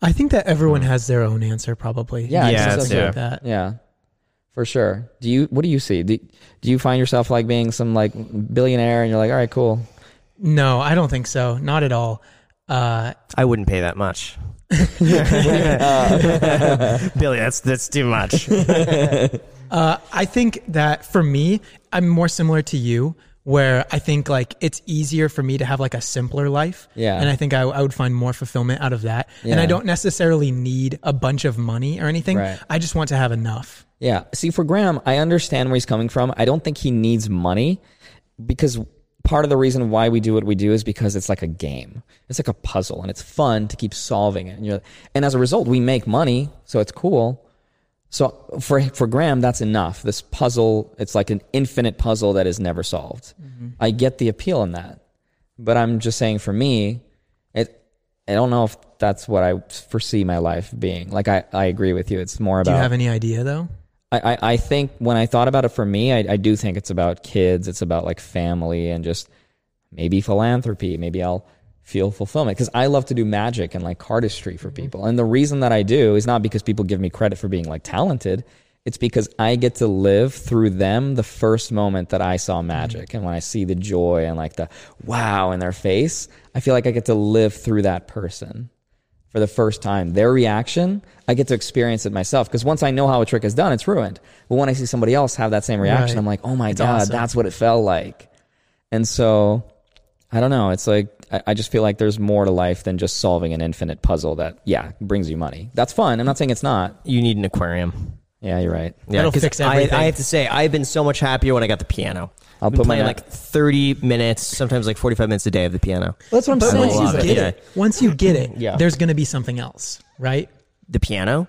I think that everyone has their own answer, probably. Yeah, Yeah, think it's- so yeah. that. Yeah, for sure. Do you? What do you see? Do, do you find yourself like being some like billionaire and you're like, all right, cool. No, I don't think so. Not at all. Uh, I wouldn't pay that much. Billy, that's that's too much. Uh, I think that for me, I'm more similar to you, where I think like it's easier for me to have like a simpler life. Yeah. And I think I, I would find more fulfillment out of that. And I don't necessarily need a bunch of money or anything. Right. I just want to have enough. Yeah. See, for Graham, I understand where he's coming from. I don't think he needs money because part of the reason why we do what we do is because it's like a game. It's like a puzzle and it's fun to keep solving it. And, you're, and as a result, we make money, so it's cool. So for for Graham, that's enough. This puzzle, it's like an infinite puzzle that is never solved. Mm-hmm. I get the appeal in that, but I'm just saying for me, it. I don't know if that's what I foresee my life being. Like I, I agree with you. It's more about Do you have any idea though? I, I, I think when I thought about it for me, I, I do think it's about kids. It's about like family and just maybe philanthropy. Maybe I'll feel fulfillment because I love to do magic and like cardistry for mm-hmm. people. And the reason that I do is not because people give me credit for being like talented. it's because I get to live through them the first moment that I saw mm-hmm. magic. And when I see the joy and like the wow in their face, I feel like I get to live through that person for the first time. Their reaction, I get to experience it myself. Because once I know how a trick is done, it's ruined. But when I see somebody else have that same reaction, Right. I'm like, oh my It's God, awesome. that's what it felt like. And so I don't know. It's like I, I just feel like there's more to life than just solving an infinite puzzle that yeah brings you money. That's fun. I'm not saying it's not. You need an aquarium. Yeah, you're right. Yeah, That'll 'cause fix I. I have to say, I've been so much happier when I got the piano. I'll I've been put my playing net- like 30 minutes, sometimes like 45 minutes a day of the piano. That's what I'm But I once love you it, get yeah. it, once you get it, Yeah. there's going to be something else, right? The piano?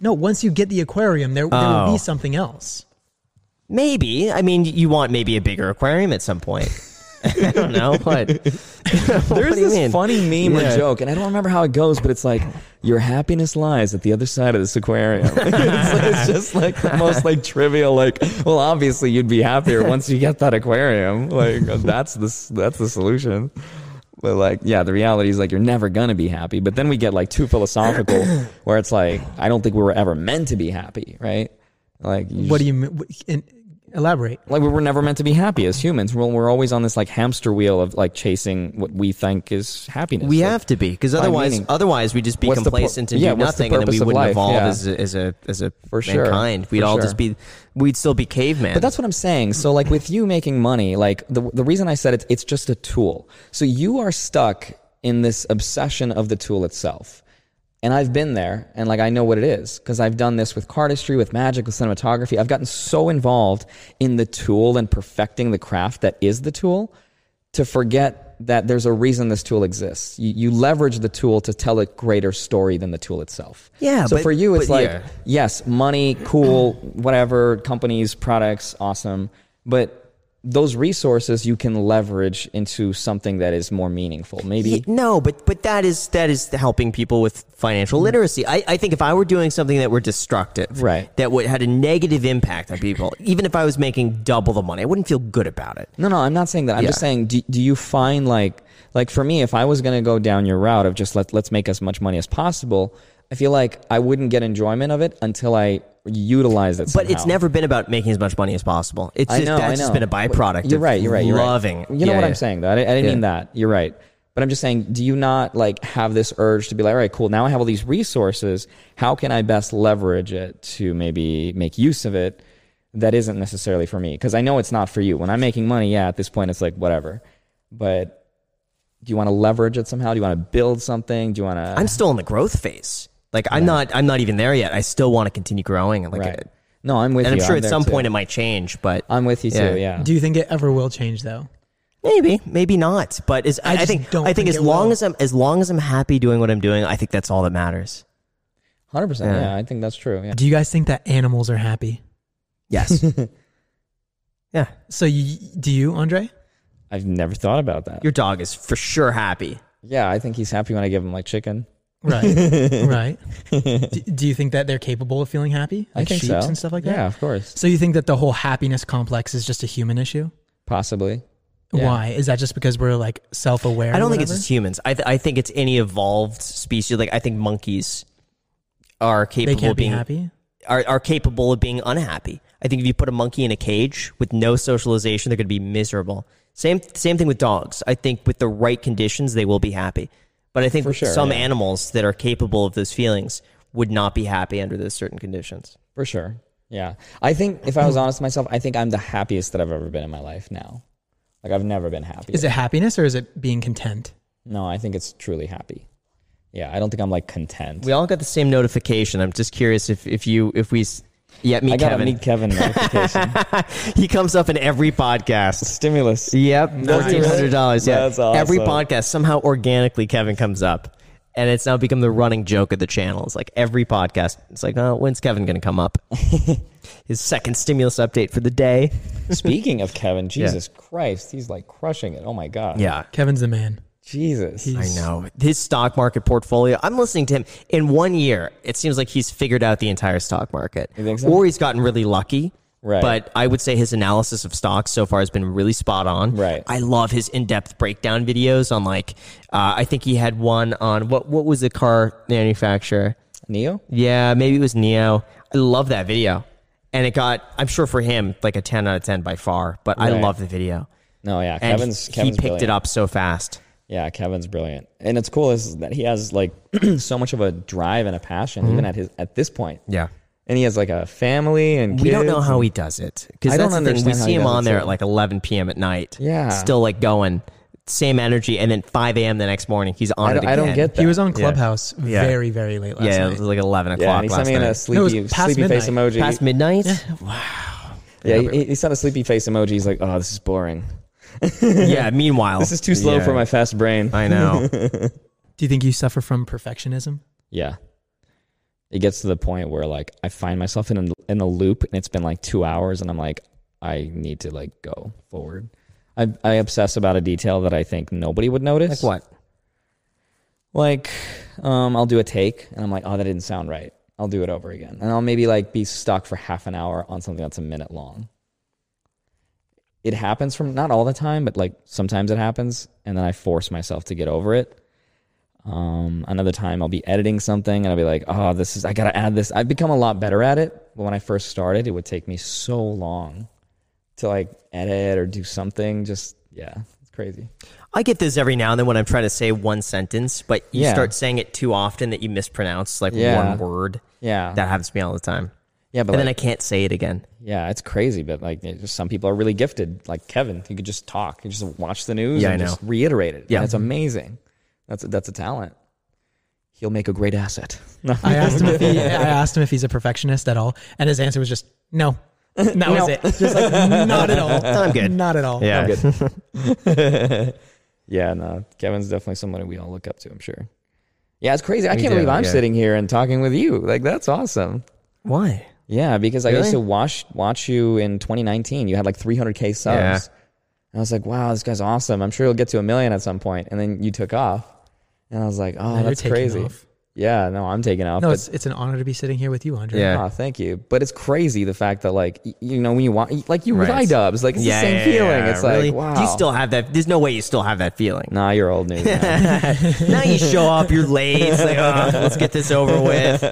No, once you get the aquarium, there, there will Oh. be something else. Maybe. I mean, you want maybe a bigger aquarium at some point. I don't know. What? There's what do this mean? funny meme Yeah. or joke, and I don't remember how it goes, but it's like your happiness lies at the other side of this aquarium. it's, like- it's just like the most like trivial. Like, well, obviously you'd be happier once you get that aquarium. Like uh, that's the that's the solution. But like, yeah, the reality is like you're never gonna be happy. But then we get like too philosophical, where it's like I don't think we were ever meant to be happy, right? Like, you What just- do you mean? What- in- Elaborate. like we were never meant to be happy as humans. We're, we're always on this like hamster wheel of like chasing what we think is happiness. We Like, have to be because otherwise, meaning- otherwise we'd just be What's the pur- complacent and yeah, do what's the nothing, and then we wouldn't life? evolve Yeah. as a, as a as a For sure. mankind. We'd For all sure. just be, we'd still be cavemen. But that's what I'm saying. So like with you making money, like the the reason I said it, it's just a tool. So you are stuck in this obsession of the tool itself. And I've been there and like I know what it is because I've done this with cardistry, with magic, with cinematography. I've gotten so involved in the tool and perfecting the craft that is the tool to forget that there's a reason this tool exists. You, you leverage the tool to tell a greater story than the tool itself. Yeah, So but- for you, it's like, yeah. yes, money, cool, whatever, companies, products, awesome. But those resources you can leverage into something that is more meaningful. Maybe Yeah, no, but but that is that is helping people with financial mm-hmm. literacy. I, I think if I were doing something that were destructive, Right. that would had a negative impact on people, even if I was making double the money, I wouldn't feel good about it. No, no, I'm not saying that. I'm Yeah. just saying, do, do you find like, like for me, if I was going to go down your route of just let, let's make as much money as possible, I feel like I wouldn't get enjoyment of it until I utilize it. But it's never been about making as much money as possible. It's just, know, that's just been a byproduct. You're right. You're right. You're loving. Right. You know Yeah, what I'm saying, though. I, I didn't Yeah. mean that. You're right. But I'm just saying, do you not like have this urge to be like, all right, cool. Now I have all these resources. How can I best leverage it to maybe make use of it? That isn't necessarily for me because I know it's not for you. When I'm making money, yeah, at this point it's like whatever. But do you want to leverage it somehow? Do you want to build something? Do you want to? I'm still in the growth phase. Like I'm not. I'm not even there yet. I still want to continue growing. Like, right. No, I'm with you. and you. I'm sure at some too. point it might change, but I'm with you Yeah. too. Yeah. Do you think it ever will change though? Maybe, maybe not. But as, I, I just think don't I think think as long will. as I'm as long as I'm happy doing what I'm doing, I think that's all that matters. Hundred percent. Yeah. Yeah, I think that's true. Yeah. Do you guys think that animals are happy? Yes. yeah. So you, do you, Andrei? I've never thought about that. Your dog is for sure happy. yeah, I think he's happy when I give him like chicken. Right. right. Do, do you think that they're capable of feeling happy? I think sheeps so. and stuff like that? Yeah, of course. So you think that the whole happiness complex is just a human issue? Possibly. Yeah. Why? Is that just because we're like self aware? I don't think it's just humans. I th- I think it's any evolved species. Like I think monkeys are they capable can't of be being happy. are, are capable of being unhappy. I think if you put a monkey in a cage with no socialization, they're going to be miserable. Same same thing with dogs. I think with the right conditions, they will be happy. But I think For sure, some yeah. animals that are capable of those feelings would not be happy under those certain conditions. For sure. Yeah. I think if I was honest with myself, I think I'm the happiest that I've ever been in my life now. Like I've never been happy. Is it happiness or is it being content? No, I think it's truly happy. Yeah, I don't think I'm like content. We all got the same notification. I'm just curious if, if you if we s- yeah meet I got a Kevin. meet Kevin notification. he comes up in every podcast. Stimulus. Yep, Does fourteen hundred dollars. Yeah, That's awesome. every podcast somehow organically Kevin comes up, and it's now become the running joke of the channel. It's like every podcast. It's like, oh, when's Kevin going to come up? His second stimulus update for the day. Speaking of Kevin, Jesus Christ, he's like crushing it. Oh my god. Yeah, Kevin's the man. Jesus. He- I know his stock market portfolio. I'm listening to him in one year. It seems like he's figured out the entire stock market, You think so? or he's gotten really lucky. Right. But I would say his analysis of stocks so far has been really spot on. Right. I love his in-depth breakdown videos on like. Uh, I think he had one on what what was the car manufacturer? NIO? Yeah, maybe it was NIO. I love that video. and it got I'm sure for him like a 10 out of 10 by far. But I love the video. No, yeah, And Kevin's he picked brilliant. it up so fast. Yeah, Kevin's brilliant, and it's cool is that he has like so much of a drive and a passion, Mm-hmm. even at his at this point. Yeah. and he has like a family and We don't know how he does it because I that's don't the thing. We how see he him does on there too. at like 11 p.m. at night. Yeah. still like going, same energy, and then 5 a.m. the next morning he's on I don't, I again. don't get that. He was on Clubhouse Yeah. very, very late last Yeah, night. Yeah, it was like 11 o'clock Yeah, and he last sent me night. a sleepy, No, it was past sleepy face emoji. Past midnight. Wow. Yeah, he, he sent a sleepy face emoji. He's like, "Oh, this is boring. Yeah. Meanwhile, This is too slow Yeah. for my fast brain." I know. Do you think you suffer from perfectionism? Yeah. It gets to the point where like I find myself in a, in a loop and it's been like 2 hours and I'm like I need to like go forward. I I obsess about a detail that I think nobody would notice. like what? Like um I'll do a take and I'm like, "Oh, that didn't sound right." I'll do it over again. And I'll maybe like be stuck for half an hour on something that's a minute long. It happens from not all the time, but like sometimes it happens and then I force myself to get over it. Um, another time I'll be editing something and I'll be like, oh, this is, I got to add this. I've become a lot better at it. But when I first started, it would take me so long to like edit or do something. Just, yeah, it's crazy. I get this every now and then when I'm trying to say one sentence, but you Yeah. start saying it too often that you mispronounce like Yeah. one word. Yeah. That happens to me all the time. Yeah. But and then I can't say it again. yeah, it's crazy. But like, just- some people are really gifted. Like Kevin, he could just talk. He just watch the news Yeah, and I know. just reiterate it. Yeah. It's amazing. That's, a, that's a talent. He'll make a great asset. I asked him if he, I asked him if he's a perfectionist at all, and his answer was just no. And that was it. Just like not at all. I'm good. Not at all. Yeah. Yeah, no, Kevin's definitely somebody we all look up to. I'm sure. Yeah, it's crazy. I We can't do, believe I'm yeah. sitting here and talking with you. Like that's awesome. Why? Yeah, because I used to watch watch you in 2019. You had like 300k subs. Yeah. And I was like, wow, this guy's awesome. I'm sure he'll get to a million at some point. And then you took off, and I was like, oh, Now that's crazy. off. Yeah, no, I'm taking off. No, but- it's it's an honor to be sitting here with you, Andrei. Yeah. Oh, thank you. But it's crazy the fact that like y- you know when you want like you with Right. iDubbbz, like it's the same yeah, feeling. yeah, It's really? like wow. Do you still have that? There's no way you still have that feeling. Nah, you're old news. man. now you show up, you're late. It's like, oh, let's get this over with.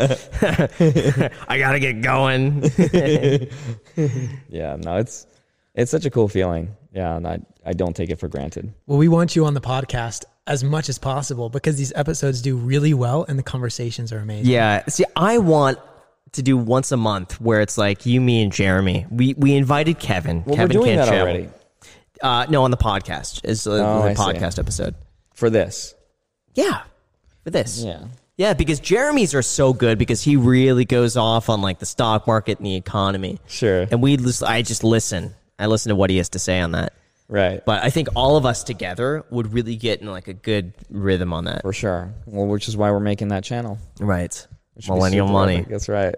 I gotta get going. yeah, no, it's it's such a cool feeling. Yeah, and I I don't take it for granted. Well, we want you on the podcast as much as possible because these episodes do really well and the conversations are amazing. Yeah. See, I want to do once a month where it's like you, me, and Jeremy. We we invited Kevin. Well, Kevin we're doing can't that travel. already Uh, no, on the podcast. It's a, Oh, the I see. podcast episode. for this. Yeah. For this. Yeah. Yeah, because Jeremy's are so good because he really goes off on like the stock market and the economy. Sure. And we I just listen. I listen to what he has to say on that. Right. But I think all of us together would really get in like a good rhythm on that. for sure. Well, which is why we're making that channel. Right. Which Millennial money. epic. That's right.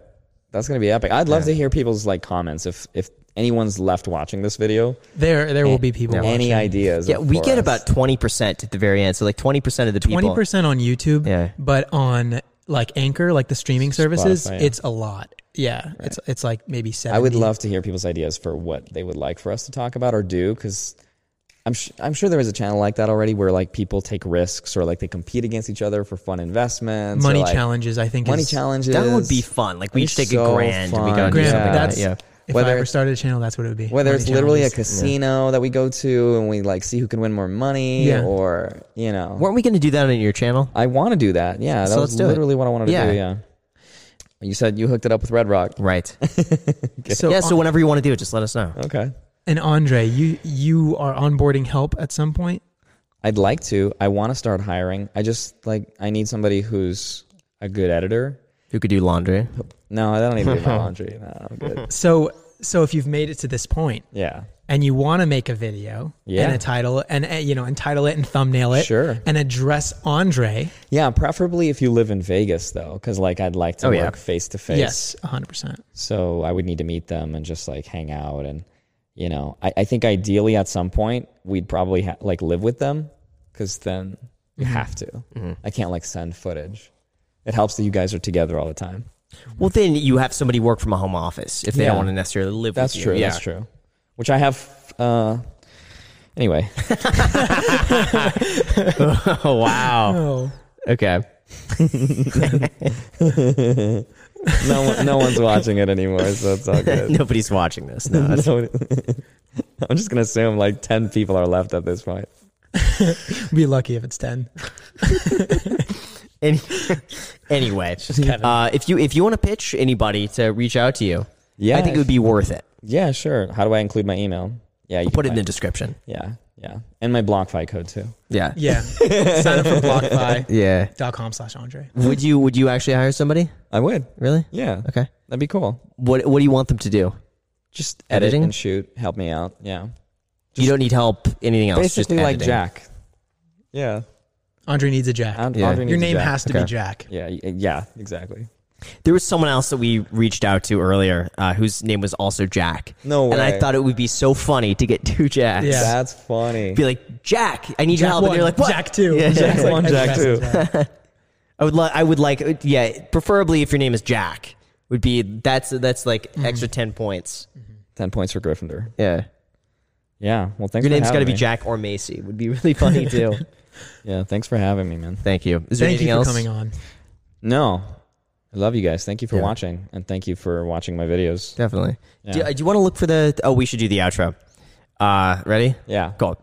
That's gonna be epic. I'd love to hear people's like comments if if anyone's left watching this video. There there will be people Any watching. ideas? Yeah, we get us. about 20% at the very end. So like 20% of the people. Twenty percent on YouTube, Yeah. but on like Anchor, like the streaming services, Spotify, yeah. it's a lot. Yeah, it's it's like maybe seven. I would love to hear people's ideas for what they would like for us to talk about or do because I'm sh- I'm sure there is a channel like that already where like people take risks or like they compete against each other for fun investments. or, money like, challenges. I think Money is, challenges. That would be fun. Like we each take so a grand and we go and Grand, something that's. Yeah. If Whether I ever started a channel, that's what it would be. Whether Money it's literally a challenges. casino that we go to and we like see who can win more money Yeah. or you know Weren't we going to do that on your channel? I want to do that. Yeah, that So was let's do it. literally what I wanted to Yeah. do. Yeah. You said you hooked it up with Red Rock. Right. So, yeah, so whenever you want to do it, just let us know. Okay. and Andrei, you you are onboarding help at some point. I'd like to. I want to start hiring. I just like I need somebody who's a good editor. Who could do laundry? No, I don't need to do my laundry. No, I'm good. So so if you've made it to this point Yeah. and you want to make a video Yeah. and a title and uh, you know entitle it and thumbnail it Sure. and address Andrei, Yeah, preferably if you live in Vegas though, because like I'd like to Oh, work face to face. yes, hundred percent. So I would need to meet them and just like hang out and you know I, I think ideally at some point we'd probably ha- like live with them because then you Mm-hmm. have to. I can't like send footage. It helps that you guys are together all the time. Well, then you have somebody work from a home office if they Yeah. don't want to necessarily live That's with you. true. Yeah. That's true. Which I have. Uh, anyway, oh, wow. Oh, Okay. no one, no one's watching it anymore, so it's all good. Nobody's watching this. No, that's- No- I'm just gonna assume like ten people are left at this point. Be lucky if it's ten. Any, anyway, uh, if you if you want to pitch anybody to reach out to you, Yeah, I think it would be worth it. Yeah, sure. How do I include my email? Yeah, you I'll put it in the description. Yeah, yeah, and my BlockFi code too. Yeah. Yeah. Sign up for blockfi.com Yeah. dot com slash Andrei. Would you would you actually hire somebody? I would. Really? Yeah, Okay. that'd be cool. What what do you want them to do? Just edit Editing? and shoot. Help me out. Yeah, you don't need help anything else. basically just like editing. Jack. Yeah, Andrei needs a Jack. And- Yeah. Your name Jack. has to Okay. be Jack. Yeah, yeah, exactly. There was someone else that we reached out to earlier uh, whose name was also Jack. No way. And I thought it would be so funny to get two Jacks. Yeah. That's funny. Be like, Jack, I need your help. one, And you're like, what? Jack two. Yeah, Jack yeah. One, Jack two. I would like. I would like. Yeah, preferably if your name is Jack, would be that's that's like Mm-hmm. extra ten points. Ten points for Gryffindor. Yeah, Yeah. Well, thanks. your for name's got to be. Jack or Macy. Would be really funny too. Yeah. Thanks for having me, man. Thank you. Is there Thank anything you for else? coming on. No, I love you guys. Thank you for Yeah. watching, and thank you for watching my videos. Definitely. Yeah. Do, you- do you want to look for the? Oh, we should do the outro. Uh, ready? Yeah. Cool.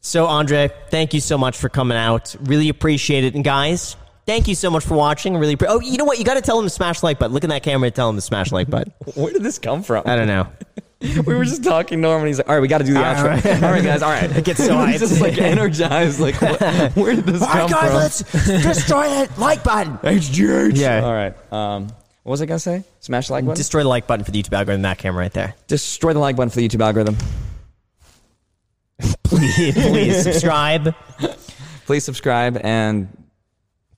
So, Andrei, thank you so much for coming out. Really appreciate it. And guys, thank you so much for watching. Really. Pre- oh, you know what? You got to tell them to smash the like button. Look at that camera and tell them to smash the like button. Where did this come from? I don't know. We were just talking normal. And he's like, "All right, we got to do the All outro. right. All right, guys. All right." It gets so he's just like energized. Like, what, where did this All come right, guys, from? let's destroy that like button. HGH. Yeah. All right. Um, what was I gonna say? Smash the like button. Destroy the like button for the YouTube algorithm. That camera right there. Destroy the like button for the YouTube algorithm. Please, please subscribe. Please subscribe and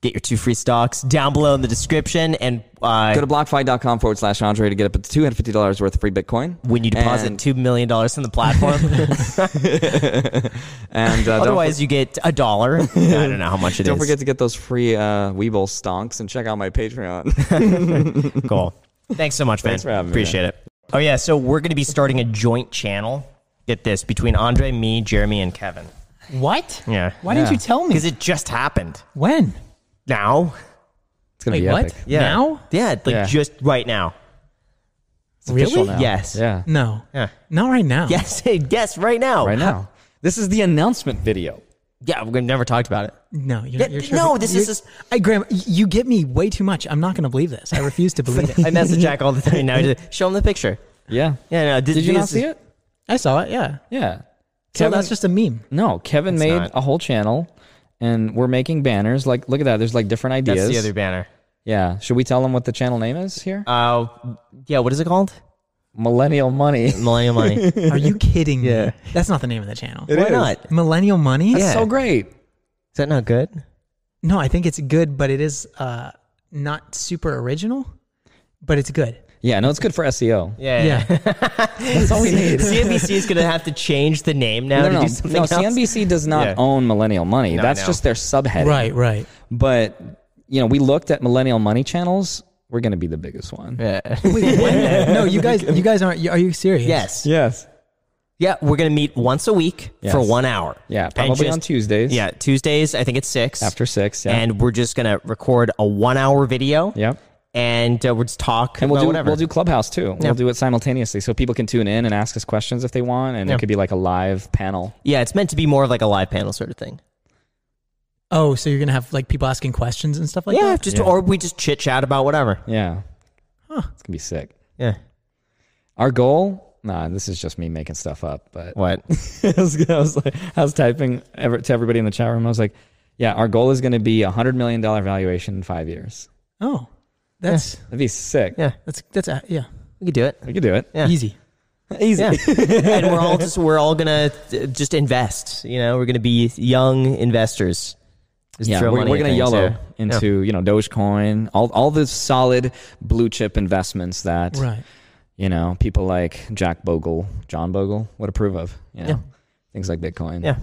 Get your two free stocks down below in the description. And uh, go to blockfi.com forward slash Andrei to get up to two hundred fifty dollars worth of free Bitcoin. when you deposit And- two million dollars from the platform. And uh, don't Otherwise, you get a dollar. I don't know how much it is. Don't forget to get those free uh, Webull stonks and check out my Patreon. Cool. Thanks so much, man. Thanks for having me, Appreciate it. Oh yeah, so we're going to be starting a joint channel. Get this between Andrei, me, Jeremy, and Kevin. What? Yeah. Why didn't you tell me? Because it just happened. when? Now. It's gonna Wait, be what? epic. Yeah. Now? Yeah, like Yeah. just right now. It's official Really? now. Yes. Yeah. No. Yeah. Not right now. Yes. yes. Right now. Right now. This is the announcement video. Yeah, we've never talked about it. No, you're, Yeah, you're sure no, this is you're- just- I, Graham, y- you get me way too much. I'm not going to believe this. I refuse to believe it. I it. message Jack all the time now. to Show him the picture. Yeah. Yeah. No. This, Did you not see it? I saw it. Yeah. Yeah. So that's just a meme. no. Kevin It's made not. a whole channel, and we're making banners. Like, look at that. There's like different ideas. That's the other banner. yeah. Should we tell them what the channel name is here? Uh, yeah. What is it called? Millennial Money. Millennial Money. Are you kidding Yeah. me? That's not the name of the channel. Why not? Millennial Money? Yeah. So great. Is that not good? No, I think it's good, but it is uh, not super original, but it's good. Yeah. No, it's good for SEO. Yeah. Yeah. That's all we need. CNBC is going to have to change the name now No, to no, do no. something no else. CNBC does not Yeah. own Millennial Money. No, That's know. just their subheading. right, right. But you know, we looked at Millennial Money channels. We're going to be the biggest one. Yeah. Wait, no, you guys, you guys aren't. Are you serious? yes. Yes. Yeah, we're going to meet once a week Yes. for one hour. Yeah. Probably just- on Tuesdays. Yeah, Tuesdays, I think it's six. After six. Yeah. And we're just going to record a one hour video. yep. And uh, we'll just talk And we'll do whatever. we'll do Clubhouse too. Yeah. We'll do it simultaneously, so people can tune in and ask us questions if they want, and Yeah. it could be like a live panel. yeah, it's meant to be more of like a live panel sort of thing. Oh, so you're gonna have like people asking questions and stuff like yeah, that? just Yeah. or we just chit chat about whatever. Yeah, Huh. it's gonna be sick. Yeah. Our goal. Nah, this is just me making stuff up. But What? I, was, I was like, I was typing ever, to everybody in the chat room. I was like, "Yeah, our goal is going to be a hundred million dollar valuation in five years. Oh, that's That'd be sick. yeah, that's that's uh, yeah, we could do it. we could do it. Yeah. easy. Easy. Yeah. and we're all just we're all gonna uh, just invest. You know, we're gonna be young investors. Just Yeah, throw we're, money we're at gonna things, yellow yeah. into you know Dogecoin, all all the solid blue chip investments that Right. you know people like Jack Bogle, John Bogle would approve of. You know, Yeah. things like Bitcoin. Yeah.